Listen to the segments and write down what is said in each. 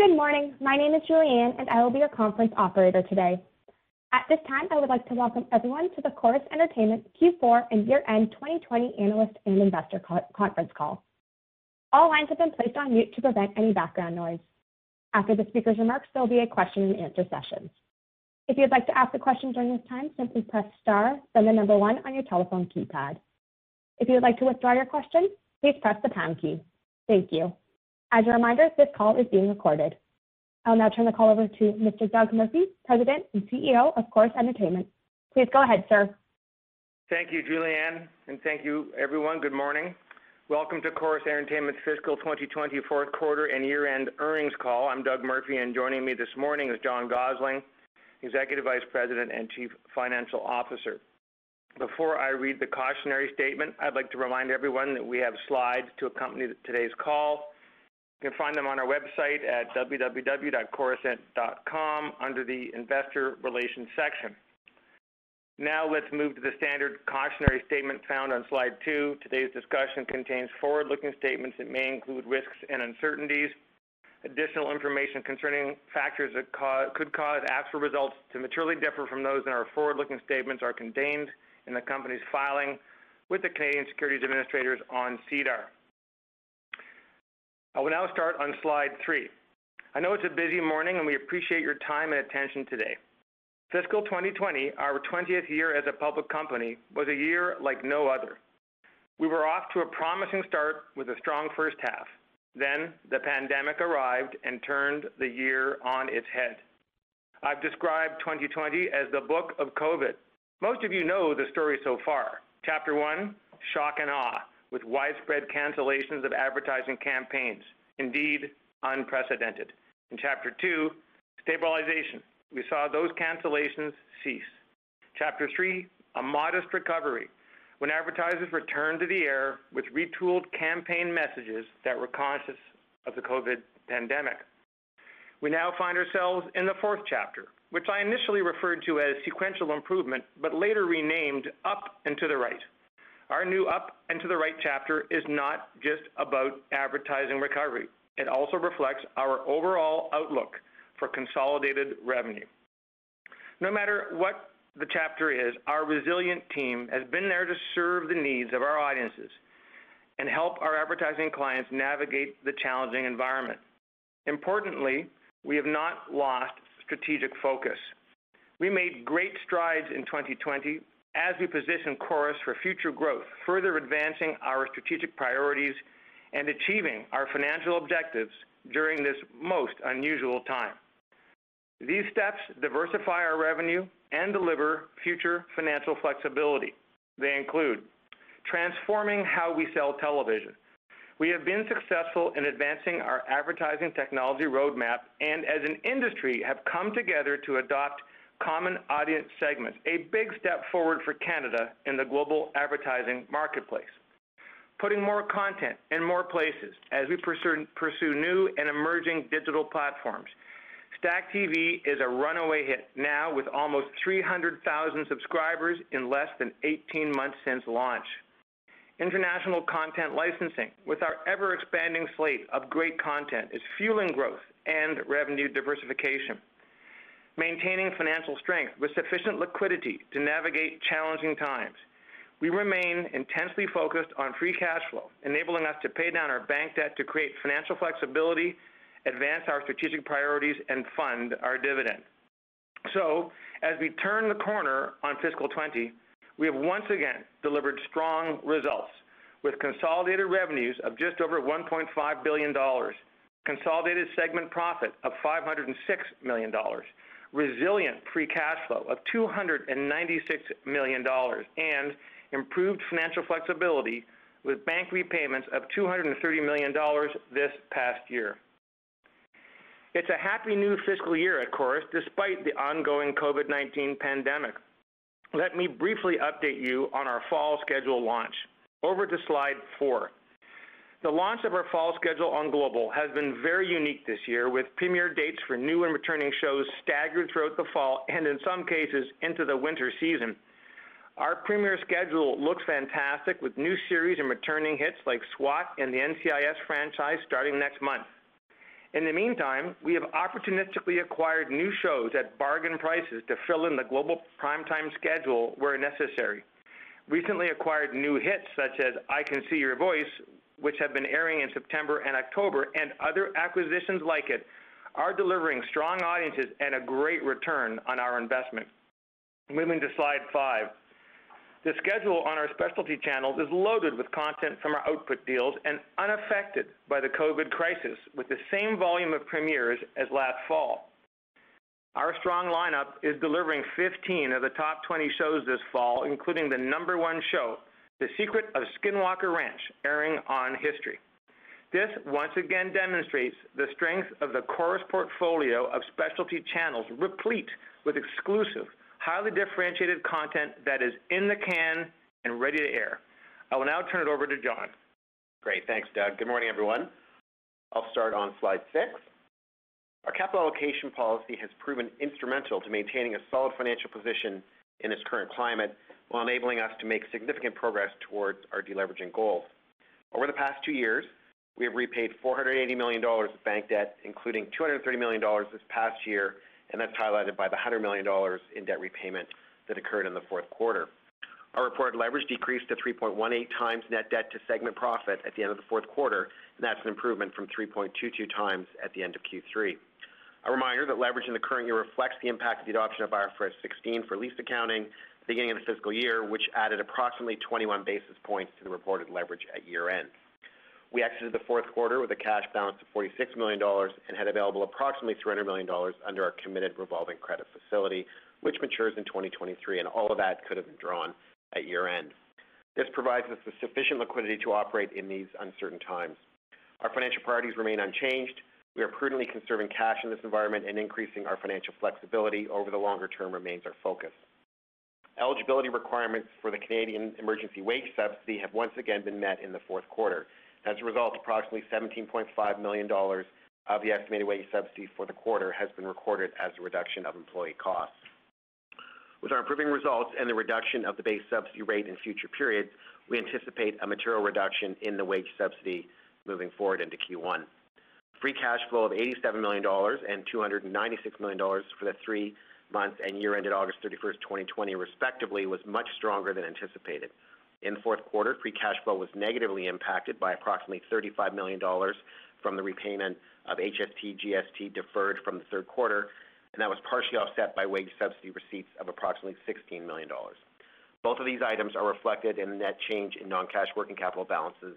Good morning. My name is Julianne, and I will be your conference operator today. At this time, I would like to welcome everyone to the Corus Entertainment Q4 and year-end 2020 analyst and investor conference call. All lines have been placed on mute to prevent any background noise. After the speaker's remarks, there will be a question and answer session. If you'd like to ask a question during this time, simply press star, then the number one on your telephone keypad. If you would like to withdraw your question, please press the pound key. Thank you. As a reminder, this call is being recorded. I'll now turn the call over to Mr. Doug Murphy, President and CEO of Corus Entertainment. Please go ahead, sir. Thank you, Julianne, and thank you, everyone. Good morning. Welcome to Corus Entertainment's fiscal 2020 fourth quarter and year-end earnings call. I'm Doug Murphy, and joining me this morning is John Gossling, Executive Vice President and Chief Financial Officer. Before I read the cautionary statement, I'd like to remind everyone that we have slides to accompany today's call. You can find them on our website at www.corusent.com under the Investor Relations section. Now let's move to the standard cautionary statement found on slide two. Today's discussion contains forward-looking statements that may include risks and uncertainties. Additional information concerning factors that could cause actual results to materially differ from those in our forward-looking statements are contained in the company's filing with the Canadian Securities Administrators on SEDAR. I will now start on slide three. I know it's a busy morning, and we appreciate your time and attention today. Fiscal 2020, our 20th year as a public company, was a year like no other. We were off to a promising start with a strong first half. Then the pandemic arrived and turned the year on its head. I've described 2020 as the book of COVID. Most of you know the story so far. Chapter one, shock and awe with widespread cancellations of advertising campaigns, indeed unprecedented. In Chapter two, stabilization. We saw those cancellations cease. Chapter three, a modest recovery when advertisers returned to the air with retooled campaign messages that were conscious of the COVID pandemic. We now find ourselves in the fourth chapter, which I initially referred to as sequential improvement, but later renamed Up and to the Right. Our new Up and to the Right chapter is not just about advertising recovery. It also reflects our overall outlook for consolidated revenue. No matter what the chapter is, our resilient team has been there to serve the needs of our audiences and help our advertising clients navigate the challenging environment. Importantly, we have not lost strategic focus. We made great strides in 2020 as we position Corus for future growth, further advancing our strategic priorities and achieving our financial objectives during this most unusual time. These steps diversify our revenue and deliver future financial flexibility. They include transforming how we sell television. We have been successful in advancing our advertising technology roadmap and as an industry have come together to adopt common audience segments, a big step forward for Canada in the global advertising marketplace. Putting more content in more places as we pursue new and emerging digital platforms. StackTV is a runaway hit now with almost 300,000 subscribers in less than 18 months since launch. International content licensing with our ever-expanding slate of great content is fueling growth and revenue diversification maintaining financial strength with sufficient liquidity to navigate challenging times. We remain intensely focused on free cash flow, enabling us to pay down our bank debt to create financial flexibility, advance our strategic priorities, and fund our dividend. So, as we turn the corner on fiscal 20, we have once again delivered strong results with consolidated revenues of just over $1.5 billion, consolidated segment profit of $506 million, resilient free cash flow of $296 million, and improved financial flexibility with bank repayments of $230 million this past year. It's a happy new fiscal year at Corus despite the ongoing COVID-19 pandemic. Let me briefly update you on our fall schedule launch. Over to slide four. The launch of our fall schedule on Global has been very unique this year, with premiere dates for new and returning shows staggered throughout the fall and in some cases into the winter season. Our premiere schedule looks fantastic with new series and returning hits like SWAT and the NCIS franchise starting next month. In the meantime, we have opportunistically acquired new shows at bargain prices to fill in the global primetime schedule where necessary. Recently acquired new hits such as I Can See Your Voice, which have been airing in September and October, and other acquisitions like it, are delivering strong audiences and a great return on our investment. Moving to slide five. The schedule on our specialty channels is loaded with content from our output deals and unaffected by the COVID crisis, with the same volume of premieres as last fall. Our strong lineup is delivering 15 of the top 20 shows this fall, including the number one show, the Secret of Skinwalker Ranch, airing on History. This once again demonstrates the strength of the Corus portfolio of specialty channels, replete with exclusive, highly differentiated content that is in the can and ready to air. I will now turn it over to John. Great. Thanks, Doug. Good morning, everyone. I'll start on slide six. Our capital allocation policy has proven instrumental to maintaining a solid financial position in this current climate while enabling us to make significant progress towards our deleveraging goals. Over the past two years, we have repaid $480 million of bank debt, including $230 million this past year, and that's highlighted by the $100 million in debt repayment that occurred in the fourth quarter. Our reported leverage decreased to 3.18 times net debt to segment profit at the end of the fourth quarter, and that's an improvement from 3.22 times at the end of Q3. A reminder that leverage in the current year reflects the impact of the adoption of IFRS 16 for lease accounting beginning of the fiscal year, which added approximately 21 basis points to the reported leverage at year-end. We exited the fourth quarter with a cash balance of $46 million and had available approximately $300 million under our committed revolving credit facility, which matures in 2023, and all of that could have been drawn at year-end. This provides us with sufficient liquidity to operate in these uncertain times. Our financial priorities remain unchanged. We are prudently conserving cash in this environment, and increasing our financial flexibility over the longer term remains our focus. Eligibility requirements for the Canadian Emergency Wage Subsidy have once again been met in the fourth quarter. As a result, approximately $17.5 million of the estimated wage subsidy for the quarter has been recorded as a reduction of employee costs. With our improving results and the reduction of the base subsidy rate in future periods, we anticipate a material reduction in the wage subsidy moving forward into Q1. Free cash flow of $87 million and $296 million for the three months and year ended August 31st, 2020, respectively, was much stronger than anticipated. In the fourth quarter, free cash flow was negatively impacted by approximately $35 million from the repayment of HST GST deferred from the third quarter, and that was partially offset by wage subsidy receipts of approximately $16 million. Both of these items are reflected in the net change in non-cash working capital balances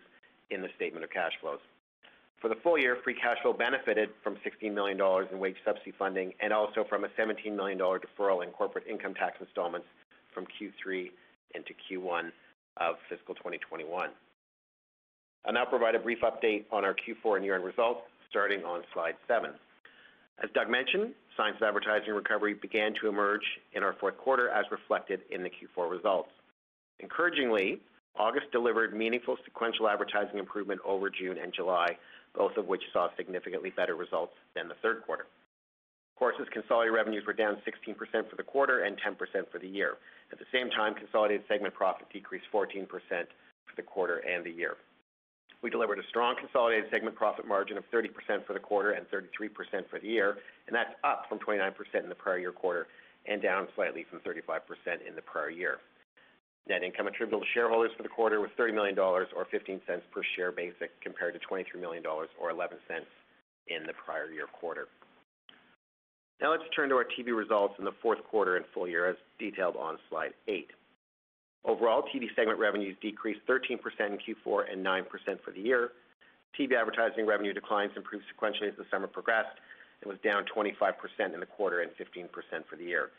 in the statement of cash flows. For the full year, free cash flow benefited from $16 million in wage subsidy funding and also from a $17 million deferral in corporate income tax installments from Q3 into Q1 of fiscal 2021. I'll now provide a brief update on our Q4 and year-end results, starting on slide seven. As Doug mentioned, signs of advertising recovery began to emerge in our fourth quarter as reflected in the Q4 results. Encouragingly, August delivered meaningful sequential advertising improvement over June and July, both of which saw significantly better results than the third quarter. Corus's consolidated revenues were down 16% for the quarter and 10% for the year. At the same time, consolidated segment profit decreased 14% for the quarter and the year. We delivered a strong consolidated segment profit margin of 30% for the quarter and 33% for the year, and that's up from 29% in the prior year quarter and down slightly from 35% in the prior year. Net income attributable to shareholders for the quarter was $30 million or 15 cents per share basic, compared to $23 million or 11 cents in the prior year quarter. Now let's turn to our TV results in the fourth quarter and full year as detailed on slide eight. Overall, TV segment revenues decreased 13% in Q4 and 9% for the year. TV advertising revenue declines improved sequentially as the summer progressed and was down 25% in the quarter and 15% for the year.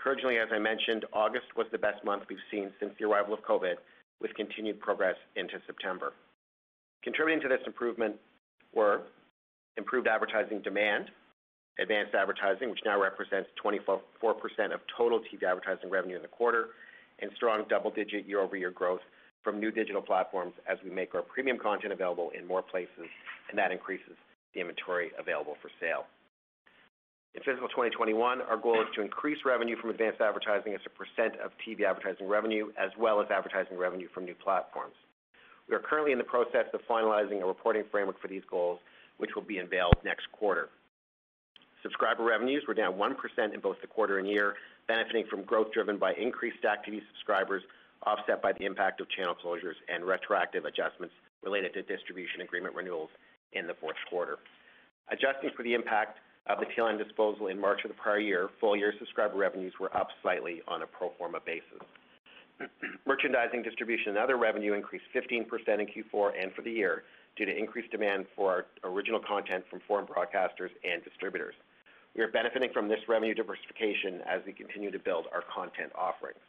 Encouragingly, as I mentioned, August was the best month we've seen since the arrival of COVID, with continued progress into September. Contributing to this improvement were improved advertising demand, advanced advertising, which now represents 24% of total TV advertising revenue in the quarter, and strong double-digit year-over-year growth from new digital platforms as we make our premium content available in more places, and that increases the inventory available for sale. In fiscal 2021, our goal is to increase revenue from advanced advertising as a percent of TV advertising revenue, as well as advertising revenue from new platforms. We are currently in the process of finalizing a reporting framework for these goals, which will be unveiled next quarter. Subscriber revenues were down 1% in both the quarter and year, benefiting from growth driven by increased StackTV subscribers, offset by the impact of channel closures and retroactive adjustments related to distribution agreement renewals in the fourth quarter. Adjusting for the impact of the TLN disposal in March of the prior year, full-year subscriber revenues were up slightly on a pro forma basis. Merchandising, distribution, and other revenue increased 15% in Q4 and for the year due to increased demand for our original content from foreign broadcasters and distributors. We are benefiting from this revenue diversification as we continue to build our content offerings.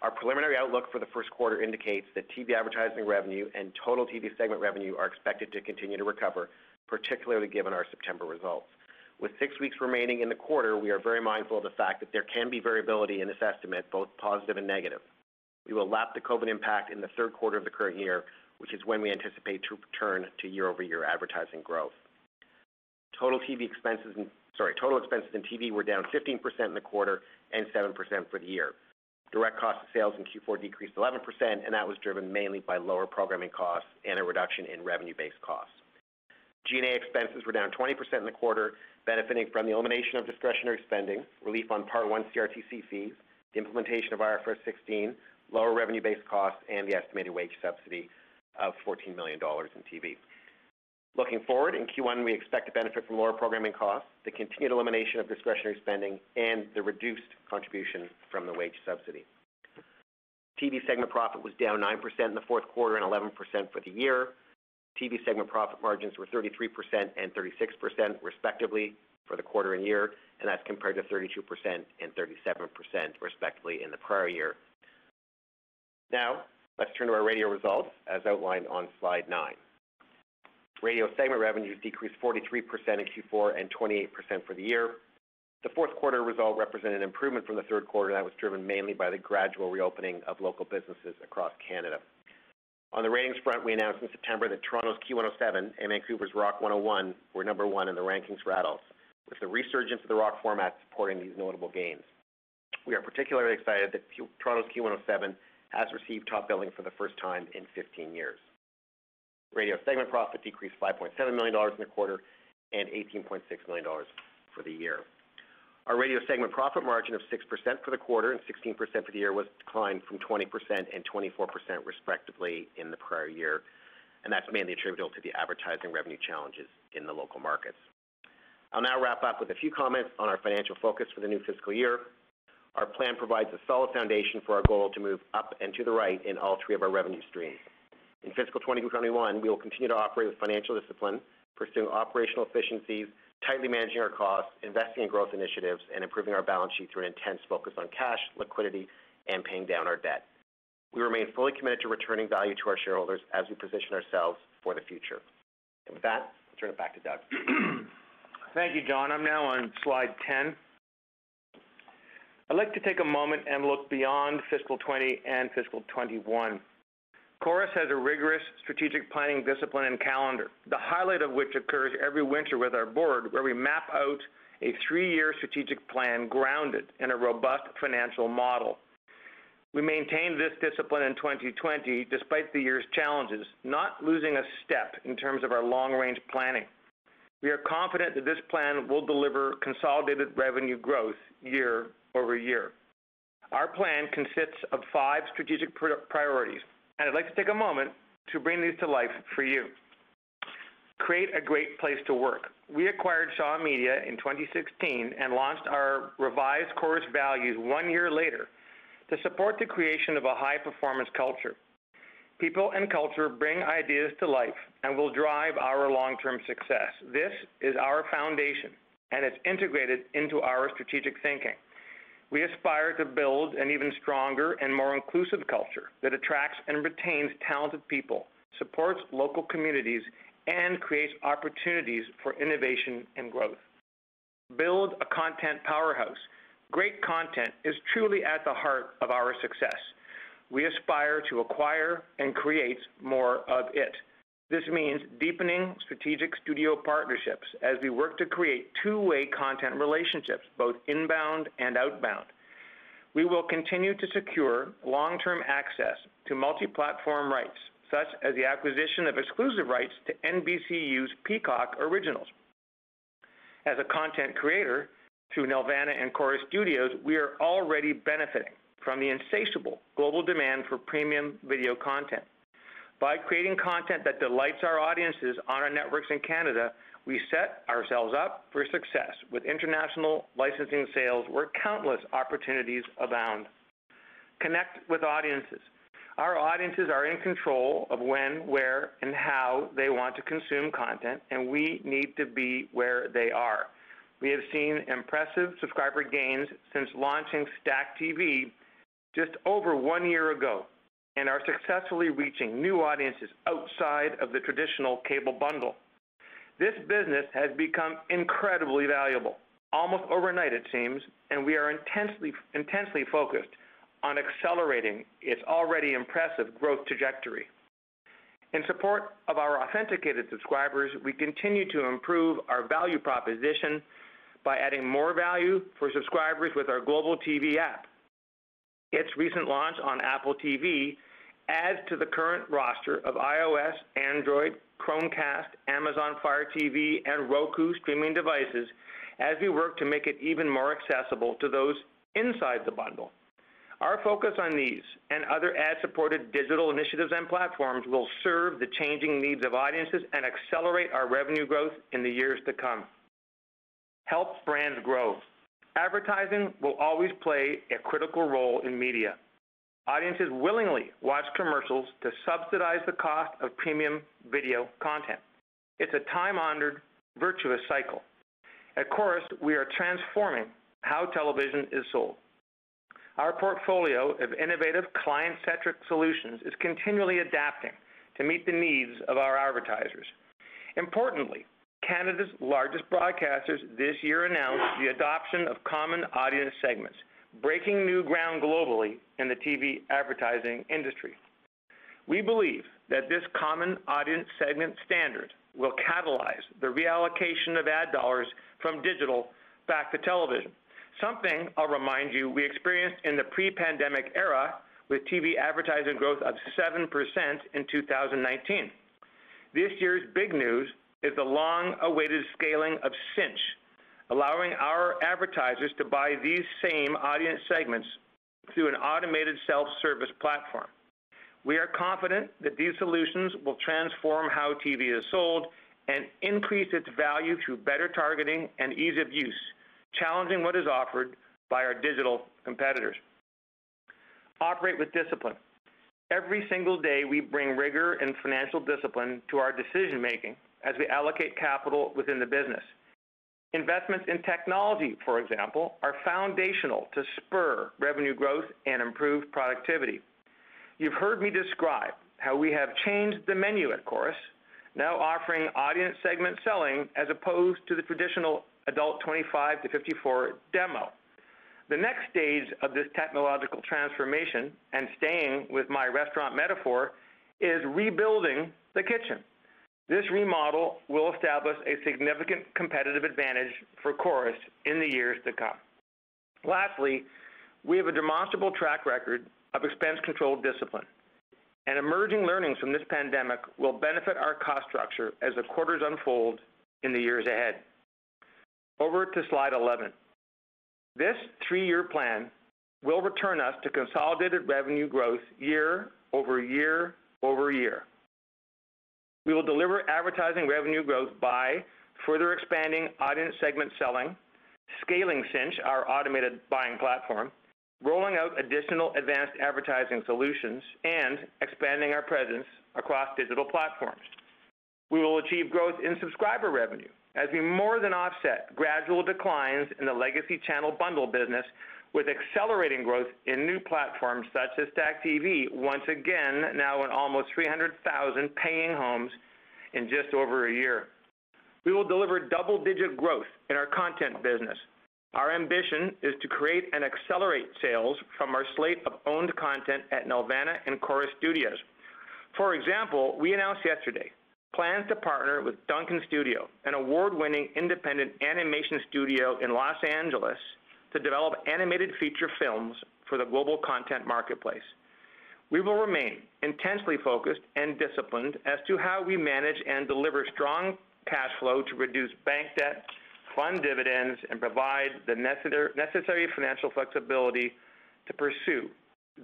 Our preliminary outlook for the first quarter indicates that TV advertising revenue and total TV segment revenue are expected to continue to recover, particularly given our September results. With six weeks remaining in the quarter, we are very mindful of the fact that there can be variability in this estimate, both positive and negative. We will lap the COVID impact in the third quarter of the current year, which is when we anticipate to return to year-over-year advertising growth. Total TV expenses in sorry, total expenses in TV were down 15% in the quarter and 7% for the year. Direct cost of sales in Q4 decreased 11%, and that was driven mainly by lower programming costs and a reduction in revenue-based costs. G&A expenses were down 20% in the quarter, benefiting from the elimination of discretionary spending, relief on Part 1 CRTC fees, the implementation of IFRS 16, lower revenue-based costs, and the estimated wage subsidy of 14 million dollars in TV. Looking forward, in Q1, we expect to benefit from lower programming costs, the continued elimination of discretionary spending, and the reduced contribution from the wage subsidy. TV segment profit was down 9% in the fourth quarter and 11% for the year. TV segment profit margins were 33% and 36% respectively for the quarter and year, and that's compared to 32% and 37% respectively in the prior year. Now, let's turn to our radio results as outlined on slide nine. Radio segment revenues decreased 43% in Q4 and 28% for the year. The fourth quarter result represented an improvement from the third quarter that was driven mainly by the gradual reopening of local businesses across Canada. On the ratings front, we announced in September that Toronto's Q107 and Vancouver's Rock 101 were number one in the rankings for adults, with the resurgence of the rock format supporting these notable gains. We are particularly excited that Toronto's Q107 has received top billing for the first time in 15 years. Radio segment profit decreased 5.7 million dollars in the quarter and 18.6 million dollars for the year. Our radio segment profit margin of 6% for the quarter and 16% for the year was declined from 20% and 24% respectively in the prior year, and that's mainly attributable to the advertising revenue challenges in the local markets. I'll now wrap up with a few comments on our financial focus for the new fiscal year. Our plan provides a solid foundation for our goal to move up and to the right in all three of our revenue streams. In fiscal 2021, we will continue to operate with financial discipline, pursuing operational efficiencies, tightly managing our costs, investing in growth initiatives, and improving our balance sheet through an intense focus on cash, liquidity, and paying down our debt. We remain fully committed to returning value to our shareholders as we position ourselves for the future. And with that, I'll turn it back to Doug. Thank you, John. I'm now on slide 10. I'd like to take a moment and look beyond fiscal 2020 and fiscal 2021. Corus has a rigorous strategic planning discipline and calendar, the highlight of which occurs every winter with our board, where we map out a three-year strategic plan grounded in a robust financial model. We maintained this discipline in 2020 despite the year's challenges, not losing a step in terms of our long-range planning. We are confident that this plan will deliver consolidated revenue growth year over year. Our plan consists of five strategic priorities, and I'd like to take a moment to bring these to life for you. Create a great place to work. We acquired Shaw Media in 2016 and launched our revised Corus values one year later to support the creation of a high-performance culture. People and culture bring ideas to life and will drive our long-term success. This is our foundation, and it's integrated into our strategic thinking. We aspire to build an even stronger and more inclusive culture that attracts and retains talented people, supports local communities, and creates opportunities for innovation and growth. build a content powerhouse. Great content is truly at the heart of our success. We aspire to acquire and create more of it. This means deepening strategic studio partnerships as we work to create two-way content relationships, both inbound and outbound. We will continue to secure long-term access to multi-platform rights, such as the acquisition of exclusive rights to NBCU's Peacock originals. As a content creator, through Nelvana and Corus Studios, we are already benefiting from the insatiable global demand for premium video content. By creating content that delights our audiences on our networks in Canada, we set ourselves up for success with international licensing sales where countless opportunities abound. Connect with audiences. Our audiences are in control of when, where, and how they want to consume content, and we need to be where they are. We have seen impressive subscriber gains since launching Stack TV just over one year ago and are successfully reaching new audiences outside of the traditional cable bundle. This business has become incredibly valuable, almost overnight it seems, and we are intensely, intensely focused on accelerating its already impressive growth trajectory. In support of our authenticated subscribers, we continue to improve our value proposition by adding more value for subscribers with our Global TV app. Its recent launch on Apple TV adds to the current roster of iOS, Android, Chromecast, Amazon Fire TV, and Roku streaming devices as we work to make it even more accessible to those inside the bundle. Our focus on these and other ad-supported digital initiatives and platforms will serve the changing needs of audiences and accelerate our revenue growth in the years to come. Help brands grow. Advertising will always play a critical role in media. Audiences willingly watch commercials to subsidize the cost of premium video content. It's a time-honored, virtuous cycle. At Corus, we are transforming how television is sold. Our portfolio of innovative client-centric solutions is continually adapting to meet the needs of our advertisers. Importantly, Canada's largest broadcasters this year announced the adoption of common audience segments, breaking new ground globally in the TV advertising industry. We believe that this common audience segment standard will catalyze the reallocation of ad dollars from digital back to television something I'll remind you we experienced in the pre-pandemic era with TV advertising growth of 7% in 2019. This year's big news is the long-awaited scaling of Cynch, allowing our advertisers to buy these same audience segments through an automated self-service platform. We are confident that these solutions will transform how TV is sold and increase its value through better targeting and ease of use challenging what is offered by our digital competitors. Operate with discipline. Every single day, we bring rigor and financial discipline to our decision-making as we allocate capital within the business. Investments in technology, for example, are foundational to spur revenue growth and improve productivity. You've heard me describe how we have changed the menu at Corus, now offering audience segment selling as opposed to the traditional adult 25 to 54 demo. The next stage of this technological transformation, and staying with my restaurant metaphor, is rebuilding the kitchen. This remodel will establish a significant competitive advantage for Corus in the years to come. Lastly, we have a demonstrable track record of expense control discipline, and emerging learnings from this pandemic will benefit our cost structure as the quarters unfold in the years ahead. Over to slide 11. This three-year plan will return us to consolidated revenue growth year over year over year over year over year. We will deliver advertising revenue growth by further expanding audience segment selling, scaling Cynch, our automated buying platform, rolling out additional advanced advertising solutions, and expanding our presence across digital platforms. We will achieve growth in subscriber revenue as we more than offset gradual declines in the legacy channel bundle business with accelerating growth in new platforms such as Stack TV, once again now in almost 300,000 paying homes in just over a year. We will deliver double-digit growth in our content business. Our ambition is to create and accelerate sales from our slate of owned content at Nelvana and Corus Studios. For example, we announced yesterday plans to partner with Duncan Studio, an award-winning independent animation studio in Los Angeles, to develop animated feature films for the global content marketplace. We will remain intensely focused and disciplined as to how we manage and deliver strong cash flow to reduce bank debt, fund dividends, and provide the necessary financial flexibility to pursue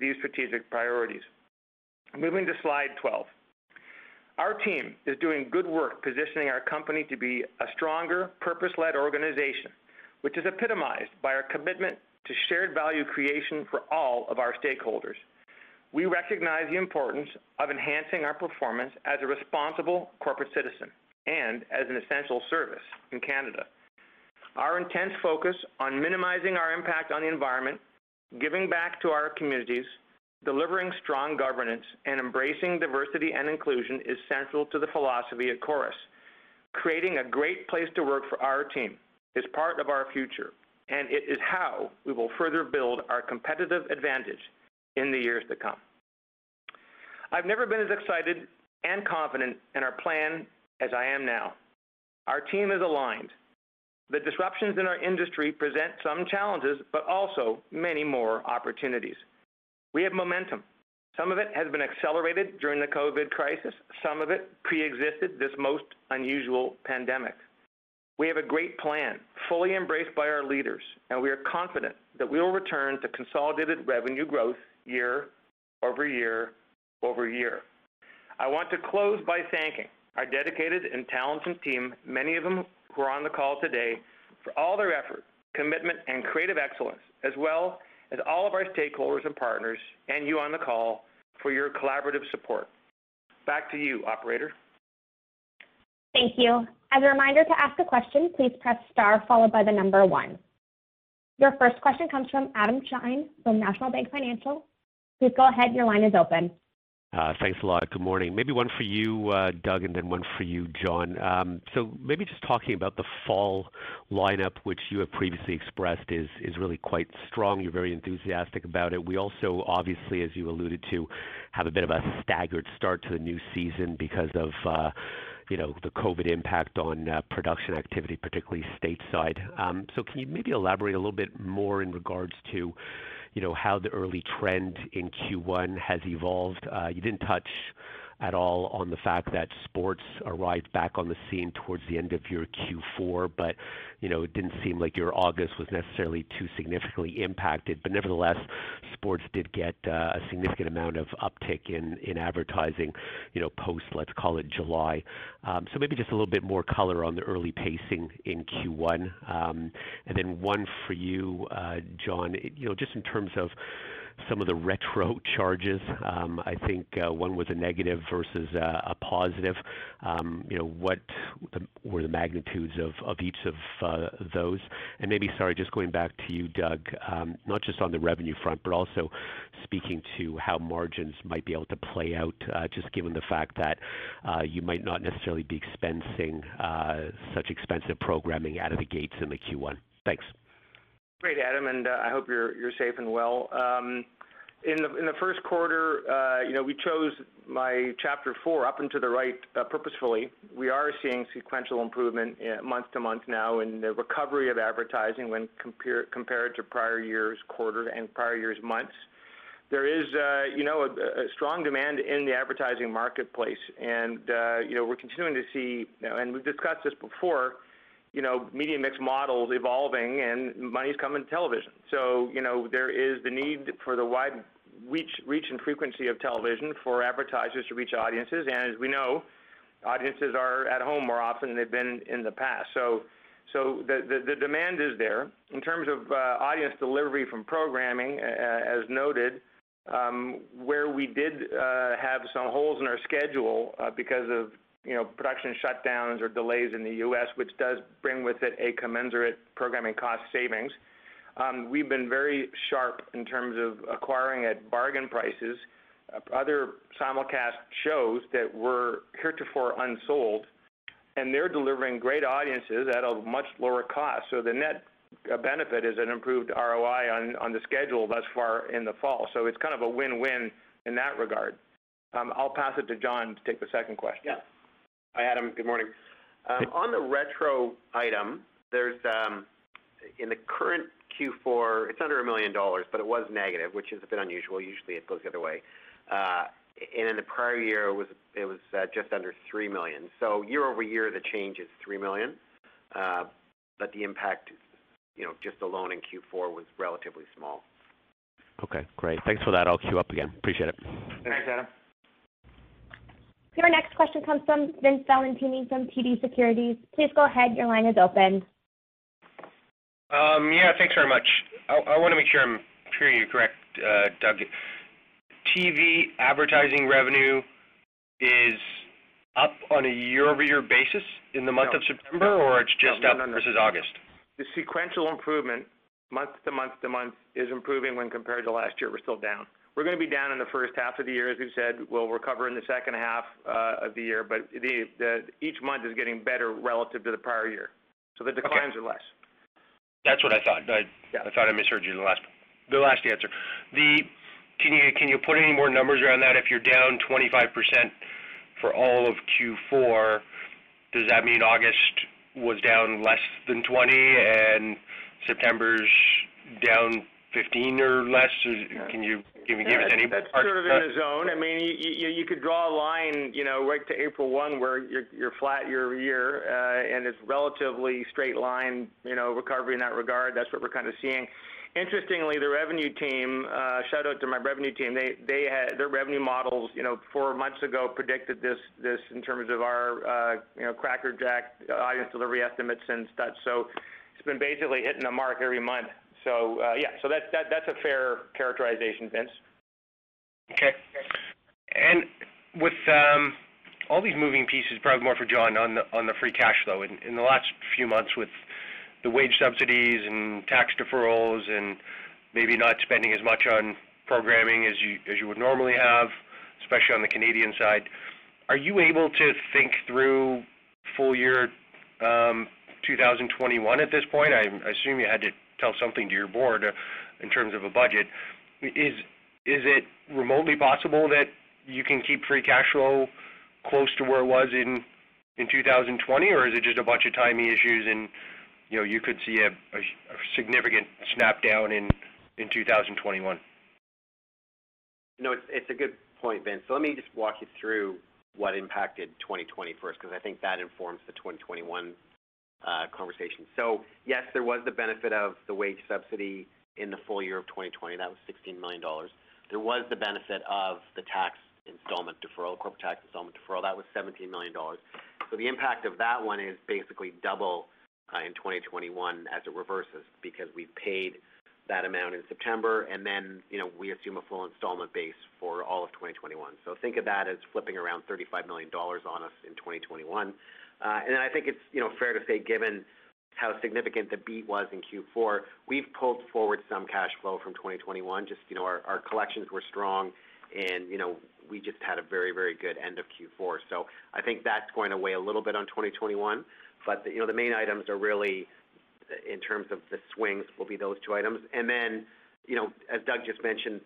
these strategic priorities. Moving to slide 12. Our team is doing good work positioning our company to be a stronger, purpose-led organization, which is epitomized by our commitment to shared value creation for all of our stakeholders. We recognize the importance of enhancing our performance as a responsible corporate citizen and as an essential service in Canada. Our intense focus on minimizing our impact on the environment, giving back to our communities, delivering strong governance, and embracing diversity and inclusion is central to the philosophy at Corus. Creating a great place to work for our team is part of our future, and it is how we will further build our competitive advantage in the years to come. I've never been as excited and confident in our plan as I am now. Our team is aligned. The disruptions in our industry present some challenges, but also many more opportunities. We have momentum. Some of it has been accelerated during the COVID crisis. Some of it preexisted this most unusual pandemic. We have a great plan, fully embraced by our leaders, and we are confident that we will return to consolidated revenue growth year-over-year over year. I want to close by thanking our dedicated and talented team, many of them who are on the call today, for all their effort, commitment, and creative excellence, as well as all of our stakeholders and partners, and you on the call for your collaborative support. Back to you, operator. Thank you. As a reminder, to ask a question, please press star followed by the number one. Your first question comes from Adam Shine from National Bank Financial. Please go ahead. Your line is open. Uh, thanks a lot. Good morning. Maybe one for you, uh, Doug, and then one for you, John. Um so maybe just talking about the fall lineup, which you have previously expressed is really quite strong. You're very enthusiastic about it. We also, obviously, as you alluded to, have a bit of a staggered start to the new season because of uh, the COVID impact on uh, production activity, particularly stateside. Um, so can you maybe elaborate a little bit more in regards to you know, how the early trend in Q1 has evolved? Uh, you didn't touch at all on the fact that sports arrived back on the scene towards the end of your Q4, but you know, it didn't seem like your August was necessarily too significantly impacted. But nevertheless, sports did get a significant amount of uptick in in advertising you know, post, let's call it July. Um, so maybe just a little bit more color on the early pacing in Q1. Um, and then one for you, John, you know, just in terms of some of the retro charges. Um, I think uh, one was a negative versus uh, a positive. Um, you know, what were the magnitudes of each of uh, those? And maybe, sorry, just going back to you, Doug, um, not just on the revenue front, but also speaking to how margins might be able to play out, just given the fact that you might not necessarily be expensing such expensive programming out of the gates in the Q1. Thanks. Great, Adam, and uh, I hope you're safe and well. Um, in the first quarter, uh, you know, we chose my chapter four up and to the right uh, purposefully. We are seeing sequential improvement month-to-month now in the recovery of advertising when compared to prior years' quarter and prior years' months. There is you know, a strong demand in the advertising marketplace, and you know, we're continuing to see, and we've discussed this before, media mix models evolving and money's coming to television. So, you know, there is the need for the wide reach reach and frequency of television for advertisers to reach audiences. And as we know, audiences are at home more often than they've been in the past. So, so the demand is there. In terms of uh, audience delivery from programming, uh, uh, as noted, um, where we did have some holes in our schedule because of production shutdowns or delays in the U.S., which does bring with it a commensurate programming cost savings. We've been very sharp in terms of acquiring at bargain prices other simulcast shows that were heretofore unsold and they're delivering great audiences at a much lower cost. So the net benefit is an improved ROI on, on the schedule thus far in the fall. So it's kind of a win-win in that regard. Um, I'll pass it to John to take the second question. Yeah. Hi, Adam. Good morning. Um, on the retro item, there's um, in the current Q4, it's under a million dollars, but it was negative, which is a bit unusual. Usually it goes the other way. Uh, and in the prior year, it was it was uh, just under three million. So year over year, the change is three million, uh, but the impact, you know, just alone in Q4 was relatively small. Okay, great. Thanks for that. I'll queue up again. Appreciate it. Thanks, Adam. Your next question comes from Vince Valentini from TD Securities. Please go ahead. Your line is open. Um, yeah, thanks very much. I, I want to make sure I'm hearing you correct, uh, Doug. TV advertising revenue is up on a year-over-year basis in the month of September, or it's just up versus August? The sequential improvement, month to month to month, is improving when compared to last year. We're still down. We're going to be down in the first half of the year, as we've said. We'll recover in the second half uh, of the year, but the, the, each month is getting better relative to the prior year. So the declines are less. That's what I thought. I, Yeah. I thought I misheard you in the last the last answer. The can you can you put any more numbers around that? If you're down 25% for all of Q4, does that mean August was down less than 20 and September's down 15 or less? Can you give, me give us any That's part- sort of in the zone. I mean, you, you, you could draw a line, you know, right to April 1 where you're, you're flat year over year, uh, and it's relatively straight line, you know, recovery in that regard. That's what we're kind of seeing. Interestingly, the revenue team, uh, shout out to my revenue team, they, they had their revenue models, you know, four months ago predicted this, this in terms of our, uh, you know, crackerjack audience delivery estimates and such. So it's been basically hitting the mark every month. So, uh, yeah, so that, that, that's a fair characterization, Vince. Okay. And with um, all these moving pieces, probably more for John on the on the free cash flow. In, in the last few months, with the wage subsidies and tax deferrals, and maybe not spending as much on programming as you as you would normally have, especially on the Canadian side, are you able to think through full year um, 2021 at this point? I, I assume you had to tell something to your board uh, in terms of a budget. Is is it remotely possible that you can keep free cash flow close to where it was in in 2020, or is it just a bunch of timing issues and you know you could see a, significant snap down in in 2021? No, it's, it's a good point, Vince. Let me just walk you through what impacted 2020 first, because I think that informs the 2021 uh, conversation. So yes, there was the benefit of the wage subsidy in the full year of 2020. That was $16 million. There was the benefit of the tax installment deferral, corporate tax installment deferral. That was $17 million. So the impact of that one is basically double uh, in 2021 as it reverses because we've paid that amount in September, and then, you know, we assume a full installment base for all of 2021. So think of that as flipping around $35 million on us in 2021. And I think it's, you know, fair to say, given how significant the beat was in Q4, we've pulled forward some cash flow from 2021. Just, you know, our, collections were strong, and, you know, we just had a very, very good end of Q4. So I think that's going to weigh a little bit on 2021. But, the, you know, the main items are really in terms of the swings will be those two items. And then, you know, as Doug just mentioned,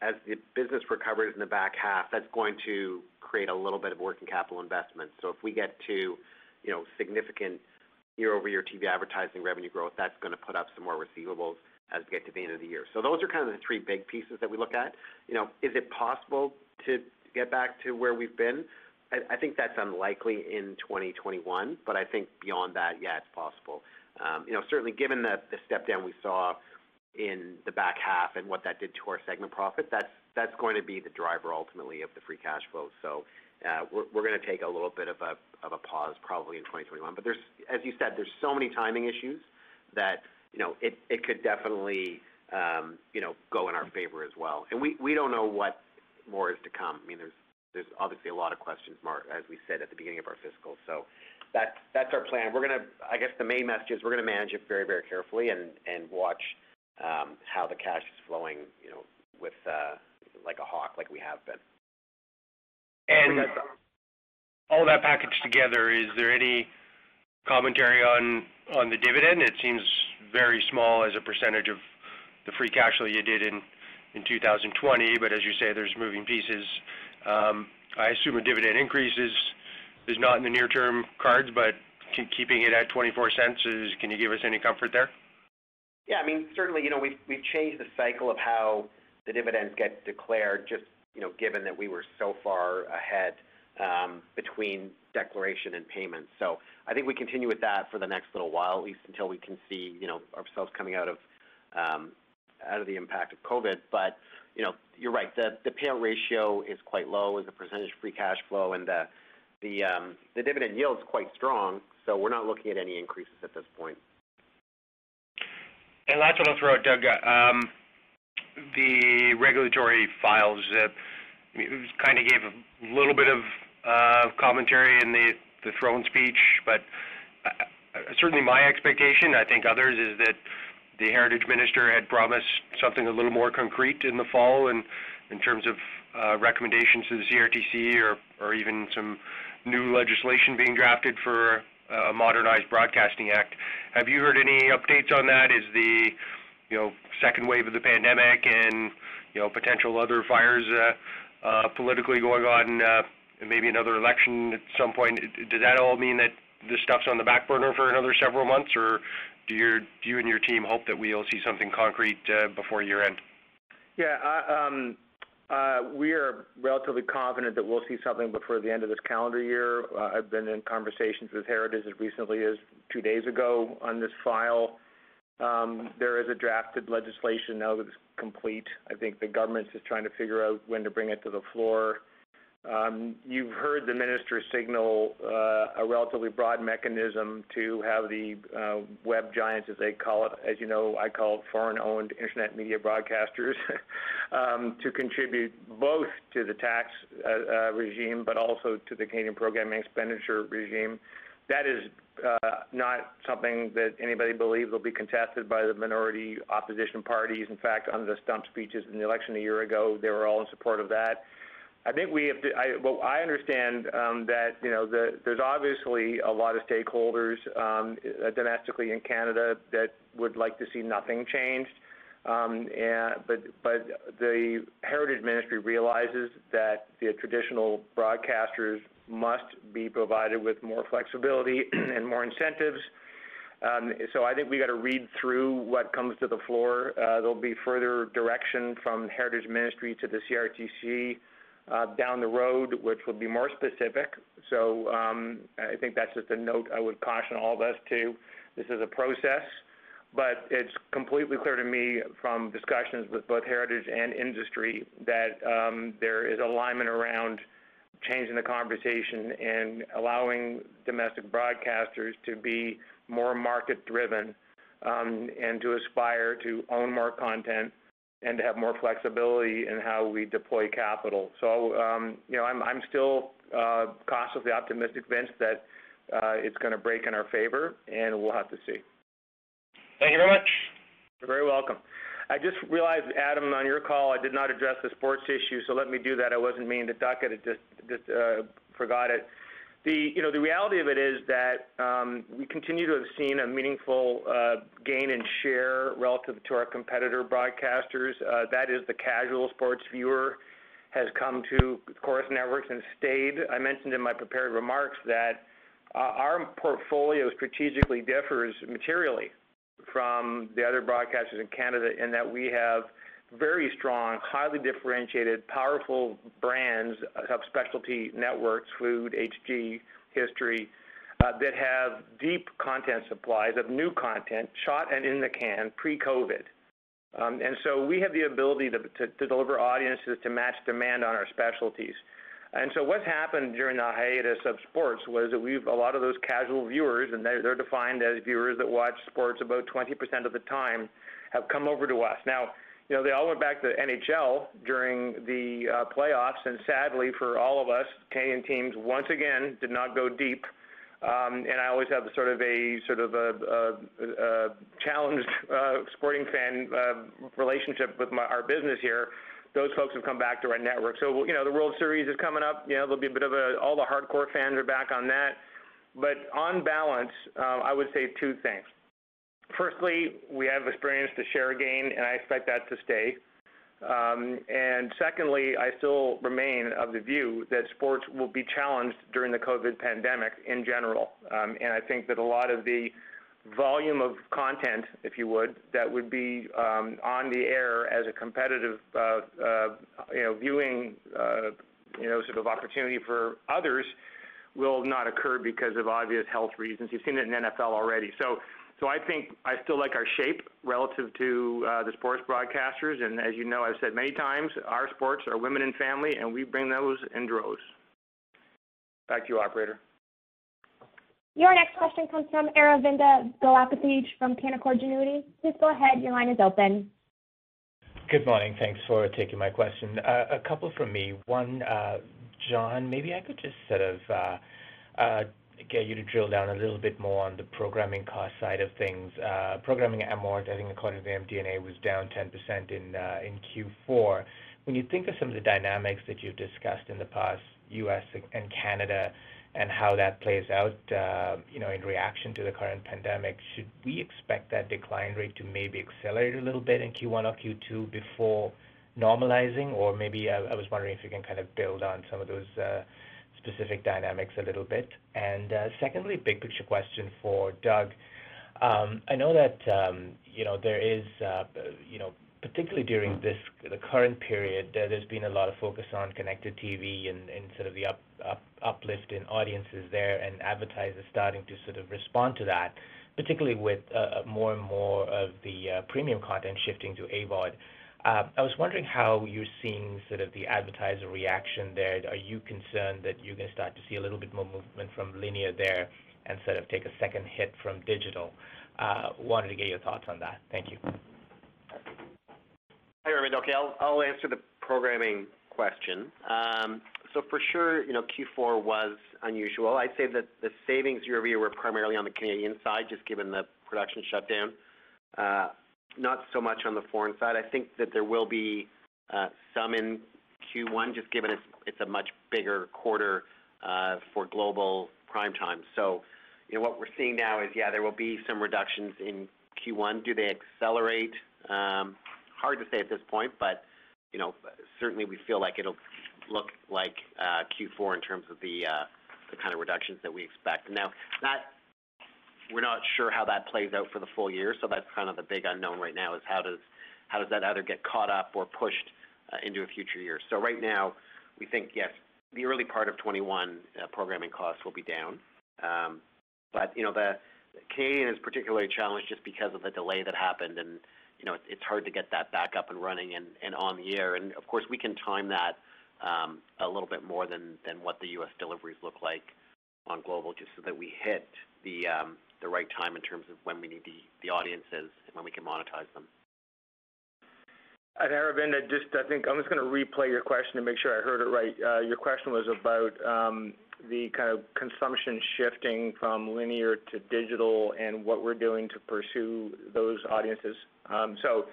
as the business recovers in the back half, that's going to create a little bit of working capital investment. So if we get to, you know, significant year-over-year TV advertising revenue growth, that's going to put up some more receivables as we get to the end of the year. So those are kind of the three big pieces that we look at. You know, is it possible to get back to where we've been? I, think that's unlikely in 2021, but I think beyond that, yeah, it's possible. Um, you know, certainly given the, step down we saw in the back half and what that did to our segment profit, that's going to be the driver ultimately of the free cash flow. So uh, we're, we're going to take a little bit of a of a pause probably in 2021. But there's, as you said, there's so many timing issues that you know it it could definitely um, you know go in our favor as well. And we we don't know what more is to come. I mean, there's there's obviously a lot of questions mark as we said at the beginning of our fiscal. So that's that's our plan. We're gonna, I guess, the main message is we're gonna manage it very very carefully and and watch um, how the cash is flowing, you know, with uh, like a hawk, like we have been. And all that packaged together, is there any commentary on the dividend? It seems very small as a percentage of the free cash flow you did in in 2020, but as you say, there's moving pieces. Um, I assume a dividend increase is not in the near term cards, but keeping it at 24 cents is. Can you give us any comfort there? Yeah, I mean certainly, you know, we've changed the cycle of how the dividends get declared, just you know, given that we were so far ahead between declaration and payment. So I think we continue with that for the next little while, at least until we can see, you know, ourselves coming out of um, out of the impact of COVID. But you know, you're right. The payout ratio is quite low as a percentage of free cash flow, and um, the dividend yield is quite strong. So we're not looking at any increases at this point. And last one I'll throw out, Doug. Um, the regulatory files uh, kind of gave a little bit of uh, commentary in the the throne speech, but uh, certainly my expectation, I think others, is that the heritage minister had promised something a little more concrete in the fall, and in terms of uh, recommendations to the CRTC, or or even some new legislation being drafted for a modernized broadcasting act. Have you heard any updates on that? Is the you know second wave of the pandemic and you know potential other fires uh, uh, politically going on, uh, maybe another election at some point. Does that all mean that this stuff's on the back burner for another several months, or do you do you and your team hope that we'll see something concrete uh, before year end? Yeah, um, uh, we are relatively confident that we'll see something before the end of this calendar year. Uh, I've been in conversations with Heritage as recently as two days ago on this file. Um, there is a drafted legislation now that's complete. I think the government's just trying to figure out when to bring it to the floor. Um, you've heard the minister signal uh, a relatively broad mechanism to have the uh, web giants, as they call it, as you know, I call it foreign-owned internet media broadcasters, um, to contribute both to the tax uh, uh, regime but also to the Canadian programming expenditure regime. That is not something that anybody believes will be contested by the minority opposition parties. In fact, on the stump speeches in the election a year ago, they were all in support of that. I think we have to. I, well, I understand um, that you know the, there's obviously a lot of stakeholders um, domestically in Canada that would like to see nothing changed. Um, and, but but the Heritage Ministry realizes that the traditional broadcasters must be provided with more flexibility and more incentives. Um, so I think we got to read through what comes to the floor. Uh, there'll be further direction from Heritage Ministry to the CRTC uh, down the road, which will be more specific. So um, I think that's just a note I would caution all of us to. This is a process, but it's completely clear to me from discussions with both heritage and industry that um, there is alignment around changing the conversation and allowing domestic broadcasters to be more market driven um, and to aspire to own more content and to have more flexibility in how we deploy capital. So, um, you know, I'm, I'm still uh, cautiously optimistic, Vince, that uh, it's going to break in our favor, and we'll have to see. Thank you very much. You're very welcome. I just realized, Adam, on your call, I did not address the sports issue, so let me do that. I wasn't meaning to duck it. I just, just uh, forgot it. The, you know, the reality of it is that um, we continue to have seen a meaningful uh, gain in share relative to our competitor broadcasters. Uh, that is the casual sports viewer has come to Corus Networks and stayed. I mentioned in my prepared remarks that uh, our portfolio strategically differs materially from the other broadcasters in Canada in that we have very strong, highly differentiated, powerful brands of specialty networks, food, HG, history, uh, that have deep content supplies of new content shot and in the can pre-COVID. Um, and so we have the ability to, deliver audiences to match demand on our specialties. And so what's happened during the hiatus of sports was that we've a lot of those casual viewers, and they're, they're defined as viewers that watch sports about 20% of the time, have come over to us. Now, you know, they all went back to NHL during the uh, playoffs, and sadly for all of us, Canadian teams once again did not go deep. Um, and I always have sort of a sort of a, a, a challenged uh, sporting fan uh, relationship with my, our business here. Those folks have come back to our network. So, you know, the World Series is coming up. You know, there'll be a bit of a, all the hardcore fans are back on that. But on balance, uh, I would say two things. Firstly, we have experienced a share gain, and I expect that to stay. Um, and secondly, I still remain of the view that sports will be challenged during the COVID pandemic in general. Um, and I think that a lot of the volume of content, if you would, that would be um, on the air as a competitive, uh, uh, you know, viewing, uh, you know, sort of opportunity for others will not occur because of obvious health reasons. You've seen it in NFL already. So, so I think I still like our shape relative to uh, the sports broadcasters. And as you know, I've said many times, our sports are women and family, and we bring those in droves. Back to you, operator. Your next question comes from Aravinda Galappatthige from Canaccord Genuity. Please go ahead. Your line is open. Good morning. Thanks for taking my question. Uh, a couple from me. One, uh, John, maybe I could just sort of uh, get you to drill down a little bit more on the programming cost side of things. Programming amort, I think according to the MD&A, was down 10% in Q4. When you think of some of the dynamics that you've discussed in the past, U.S. and Canada, and how that plays out, uh, you know, in reaction to the current pandemic, should we expect that decline rate to maybe accelerate a little bit in Q1 or Q2 before normalizing? Or maybe uh, I was wondering if you can kind of build on some of those uh, specific dynamics a little bit. And secondly, big picture question for Doug. Um, I know that, um, you know, there is, you know, particularly during this the current period, uh, there's been a lot of focus on connected TV and, and sort of the up, up, uplift in audiences there, and advertisers starting to sort of respond to that, particularly with uh, uh more and more of the uh, premium content shifting to AVOD. Uh, I was wondering how you're seeing sort of the advertiser reaction there. Are you concerned that you're going to start to see a little bit more movement from linear there and sort of take a second hit from digital? Uh, wanted to get your thoughts on that. Thank you. Hi, Raymond. Okay, I'll, answer the programming question. Um, so for sure, you know, Q4 was unusual. I'd say that the savings year-over-year were primarily on the Canadian side, just given the production shutdown. Uh, not so much on the foreign side. I think that there will be uh, some in Q1, just given it's, a much bigger quarter uh, for global prime time. So, you know, what we're seeing now is, yeah, there will be some reductions in Q1. Do they accelerate? Hard to say at this point, but you know, certainly we feel like it'll look like uh, Q4 in terms of the uh, the kind of reductions that we expect. Now, we're not sure how that plays out for the full year, so that's kind of the big unknown right now is how does how does that either get caught up or pushed uh, into a future year. So right now, we think yes, the early part of 21 uh, programming costs will be down, um, but you know the Canadian is particularly challenged just because of the delay that happened and you know, it's hard to get that back up and running and, on the air. And of course, we can time that um, a little bit more than, what the U.S. deliveries look like on global, just so that we hit the um, the right time in terms of when we need the audiences and when we can monetize them. Aravinda, just I think I'm just going to replay your question to make sure I heard it right. Uh, your question was about um, the kind of consumption shifting from linear to digital and what we're doing to pursue those audiences. Um, so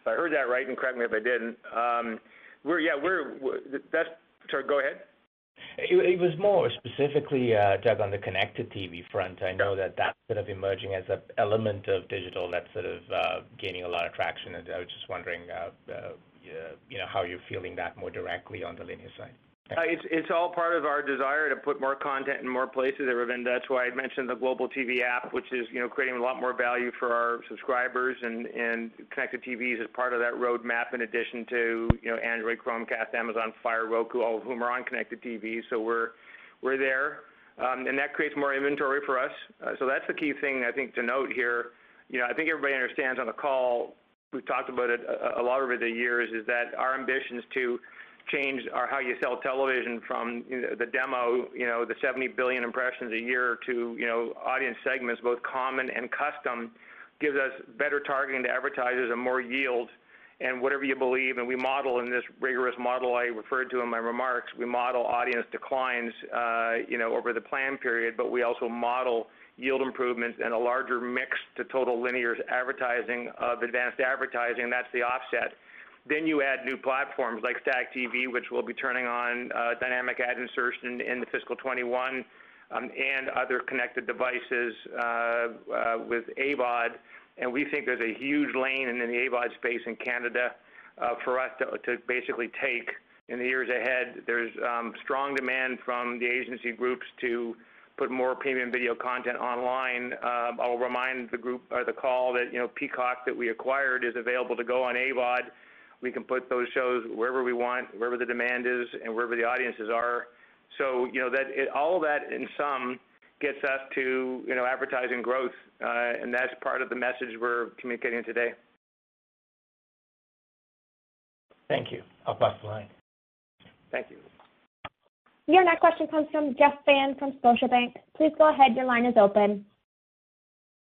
if I heard that right, and correct me if I didn't, um, we're, yeah, we're, that's, sorry, go ahead. It, was more specifically, uh, Doug, on the connected TV front. I know that that's sort of emerging as an element of digital that's sort of uh, gaining a lot of traction, and I was just wondering, uh, you know, how you're feeling that more directly on the linear side. Uh, it's it's all part of our desire to put more content in more places, Aravinda. That's why I mentioned the Global TV app, which is you know creating a lot more value for our subscribers, and connected TVs is part of that roadmap. In addition to you know Android, Chromecast, Amazon Fire, Roku, all of whom are on connected TVs. So we're we're there, um, and that creates more inventory for us. Uh, so that's the key thing I think to note here. You know, I think everybody understands on the call. We've talked about it a, a lot over the years. Is that our ambitions to change our how you sell television from the demo, you know, the 70 billion impressions a year to, you know, audience segments, both common and custom, gives us better targeting to advertisers and more yield. And whatever you believe, and we model in this rigorous model I referred to in my remarks, we model audience declines, uh, you know, over the plan period, but we also model yield improvements and a larger mix to total linear advertising of advanced advertising. And that's the offset Then you add new platforms like Stack TV, which will be turning on uh, dynamic ad insertion in the fiscal 21, um, and other connected devices uh, uh, with AVOD. And we think there's a huge lane in the AVOD space in Canada for us to, basically take in the years ahead. There's um, strong demand from the agency groups to put more premium video content online. Uh, I'll remind the group or the call that you know Peacock that we acquired is available to go on AVOD we can put those shows wherever we want, wherever the demand is, and wherever the audiences are. So you know that it, all of that in sum gets us to you know advertising growth, uh, and that's part of the message we're communicating today. Thank you. I'll pass the line. Thank you. Your next question comes from Jeff Fan from Scotiabank. Please go ahead. Your line is open.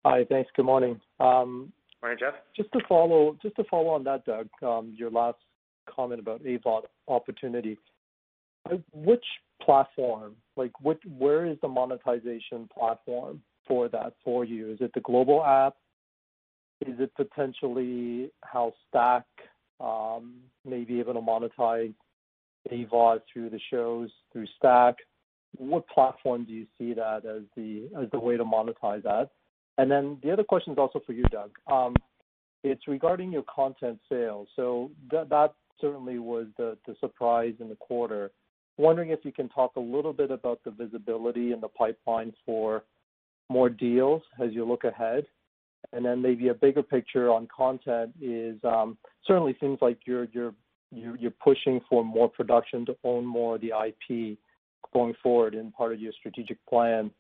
Hi. Thanks. Good morning. Um, Morning, Jeff. Just to follow just to follow on that, Doug, um, your last comment about AVOD opportunity. Uh, which platform, like where is the monetization platform for that for you? Is it the global app? Is it potentially how Stack um, may be able to monetize AVOD through the shows through Stack? What platform do you see that as the as the way to monetize that? And then the other question is also for you, Doug. Um, it's regarding your content sales. So that, that certainly was the, the surprise in the quarter. Wondering if you can talk a little bit about the visibility and the pipeline for more deals as you look ahead. And then maybe a bigger picture on content is um, certainly seems like you're you're you're pushing for more production to own more of the IP going forward in part of your strategic plan.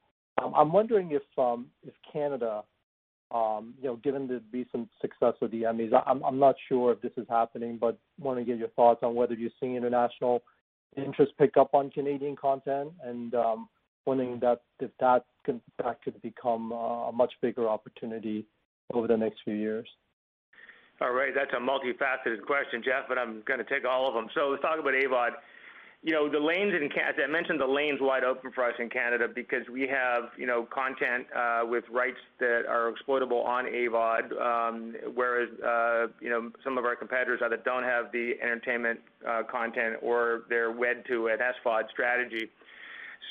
Um, I'm wondering if um, Canada, um, you know, given the recent success with the Emmys, I'm not sure if this is happening, but want to get your thoughts on whether you're seeing international interest pick up on Canadian content, and wondering that if that could become a much bigger opportunity over the next few years. All right, that's a multifaceted question, Jeff, but I'm going to take all of them. So let's talk about AVOD you know, the lanes in as I mentioned, the lanes wide open for us in Canada because we have, you know, content uh, with rights that are exploitable on AVOD, um, whereas, uh, you know, some of our competitors either don't have the entertainment uh, content or they're wed to an SVOD strategy.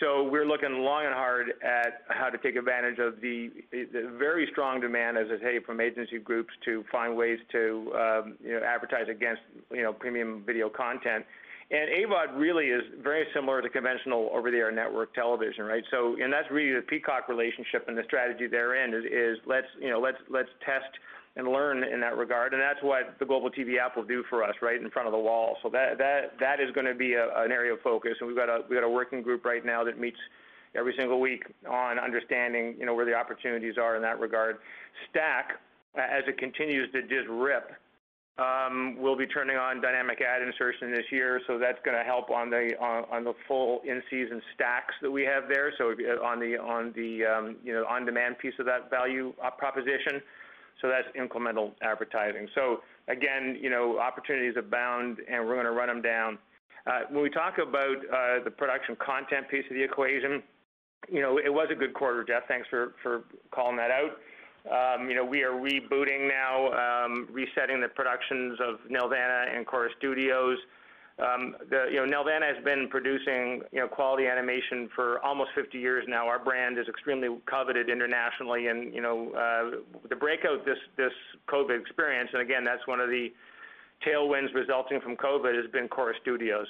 So we're looking long and hard at how to take advantage of the, the very strong demand, as I say, from agency groups to find ways to, um, you know, advertise against, you know, premium video content. And AVOD really is very similar to conventional over-the-air network television, right? So, and that's really the Peacock relationship and the strategy therein is, is let's, you know, let's let's test and learn in that regard, and that's what the Global TV app will do for us, right in front of the wall. So that that that is going to be a, an area of focus, and we've got a we've got a working group right now that meets every single week on understanding, you know, where the opportunities are in that regard. Stack, as it continues to just rip we'll be turning on dynamic ad insertion this year, so that's going to help on the on, the full in-season stacks that we have there. So on the on the um, you know on-demand piece of that value proposition, so that's incremental advertising. So again, you know opportunities abound, and we're going to run them down. Uh, when we talk about uh, the production content piece of the equation, you know it was a good quarter, Jeff. Thanks for for calling that out. Um, you know, we are rebooting now, um, resetting the productions of Nelvana and Corus Studios. Um, the, you know, Nelvana has been producing, you know, quality animation for almost 50 years now. Our brand is extremely coveted internationally, and you know, uh, the breakout this this COVID experience, and again, that's one of the tailwinds resulting from COVID has been Corus Studios.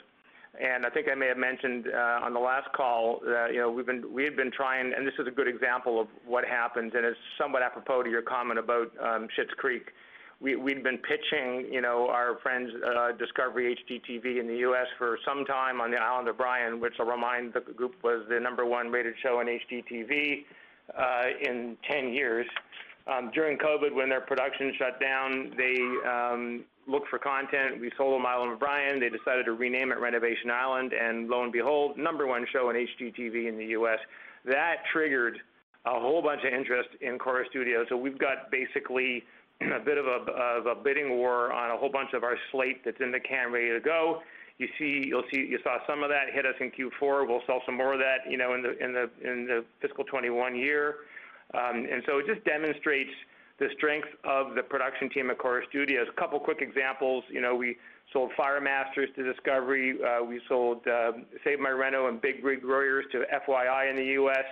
And I think I may have mentioned uh, on the last call that you know we've been we had been trying, and this is a good example of what happens, and it's somewhat apropos to your comment about um, Schitt's Creek. We, we'd been pitching, you know, our friends uh, Discovery HGTV in the U.S. for some time on the island of Bryan, which I'll remind the group was the number one rated show on HGTV uh, in 10 years. Um, during COVID, when their production shut down, they um, looked for content. We sold them Island of Bryan. They decided to rename it Renovation Island, and lo and behold, number one show on HGTV in the U.S. That triggered a whole bunch of interest in Corus Studios. So we've got basically a bit of a, of a bidding war on a whole bunch of our slate that's in the can, ready to go. You see, you'll see, you saw some of that hit us in Q4. We'll sell some more of that, you know, in the in the in the fiscal 21 year. Um, and so it just demonstrates the strength of the production team at Corus Studios. A couple quick examples. You know, we sold Fire Masters to Discovery. Uh, we sold uh, Save My Reno and Big Rig Warriors to FYI in the U.S.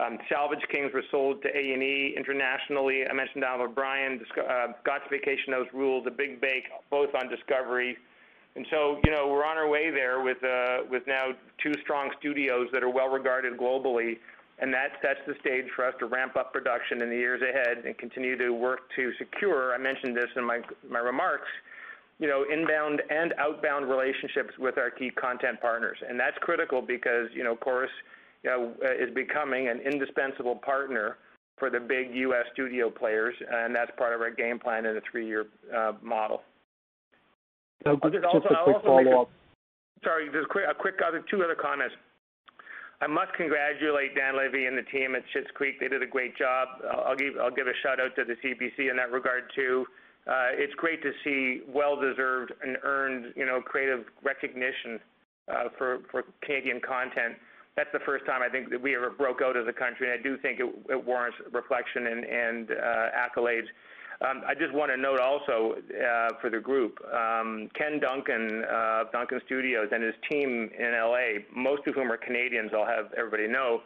Um, Salvage Kings were sold to A&E internationally. I mentioned Island of Bryan, uh, Scott's Vacation House Rules, The Big Bake, both on Discovery. And so, you know, we're on our way there with, uh, with now two strong studios that are well regarded globally. And that sets the stage for us to ramp up production in the years ahead and continue to work to secure, I mentioned this in my, my remarks, you know, inbound and outbound relationships with our key content partners. And that's critical because, you know, Corus you know, is becoming an indispensable partner for the big U.S. studio players, and that's part of our game plan in the three-year uh, model. just also, a quick follow-up. Sorry, just a quick, a quick other, two other comments. I must congratulate Dan Levy and the team at Schitt's Creek. They did a great job. I'll give, I'll give a shout out to the CBC in that regard too. Uh, it's great to see well-deserved and earned, you know, creative recognition uh, for for Canadian content. That's the first time I think that we ever broke out as a country, and I do think it, it warrants reflection and, and uh, accolades. Um, I just want to note also uh, for the group, um, Ken Duncan uh, Duncan Studios and his team in LA, most of whom are Canadians, I'll have everybody know.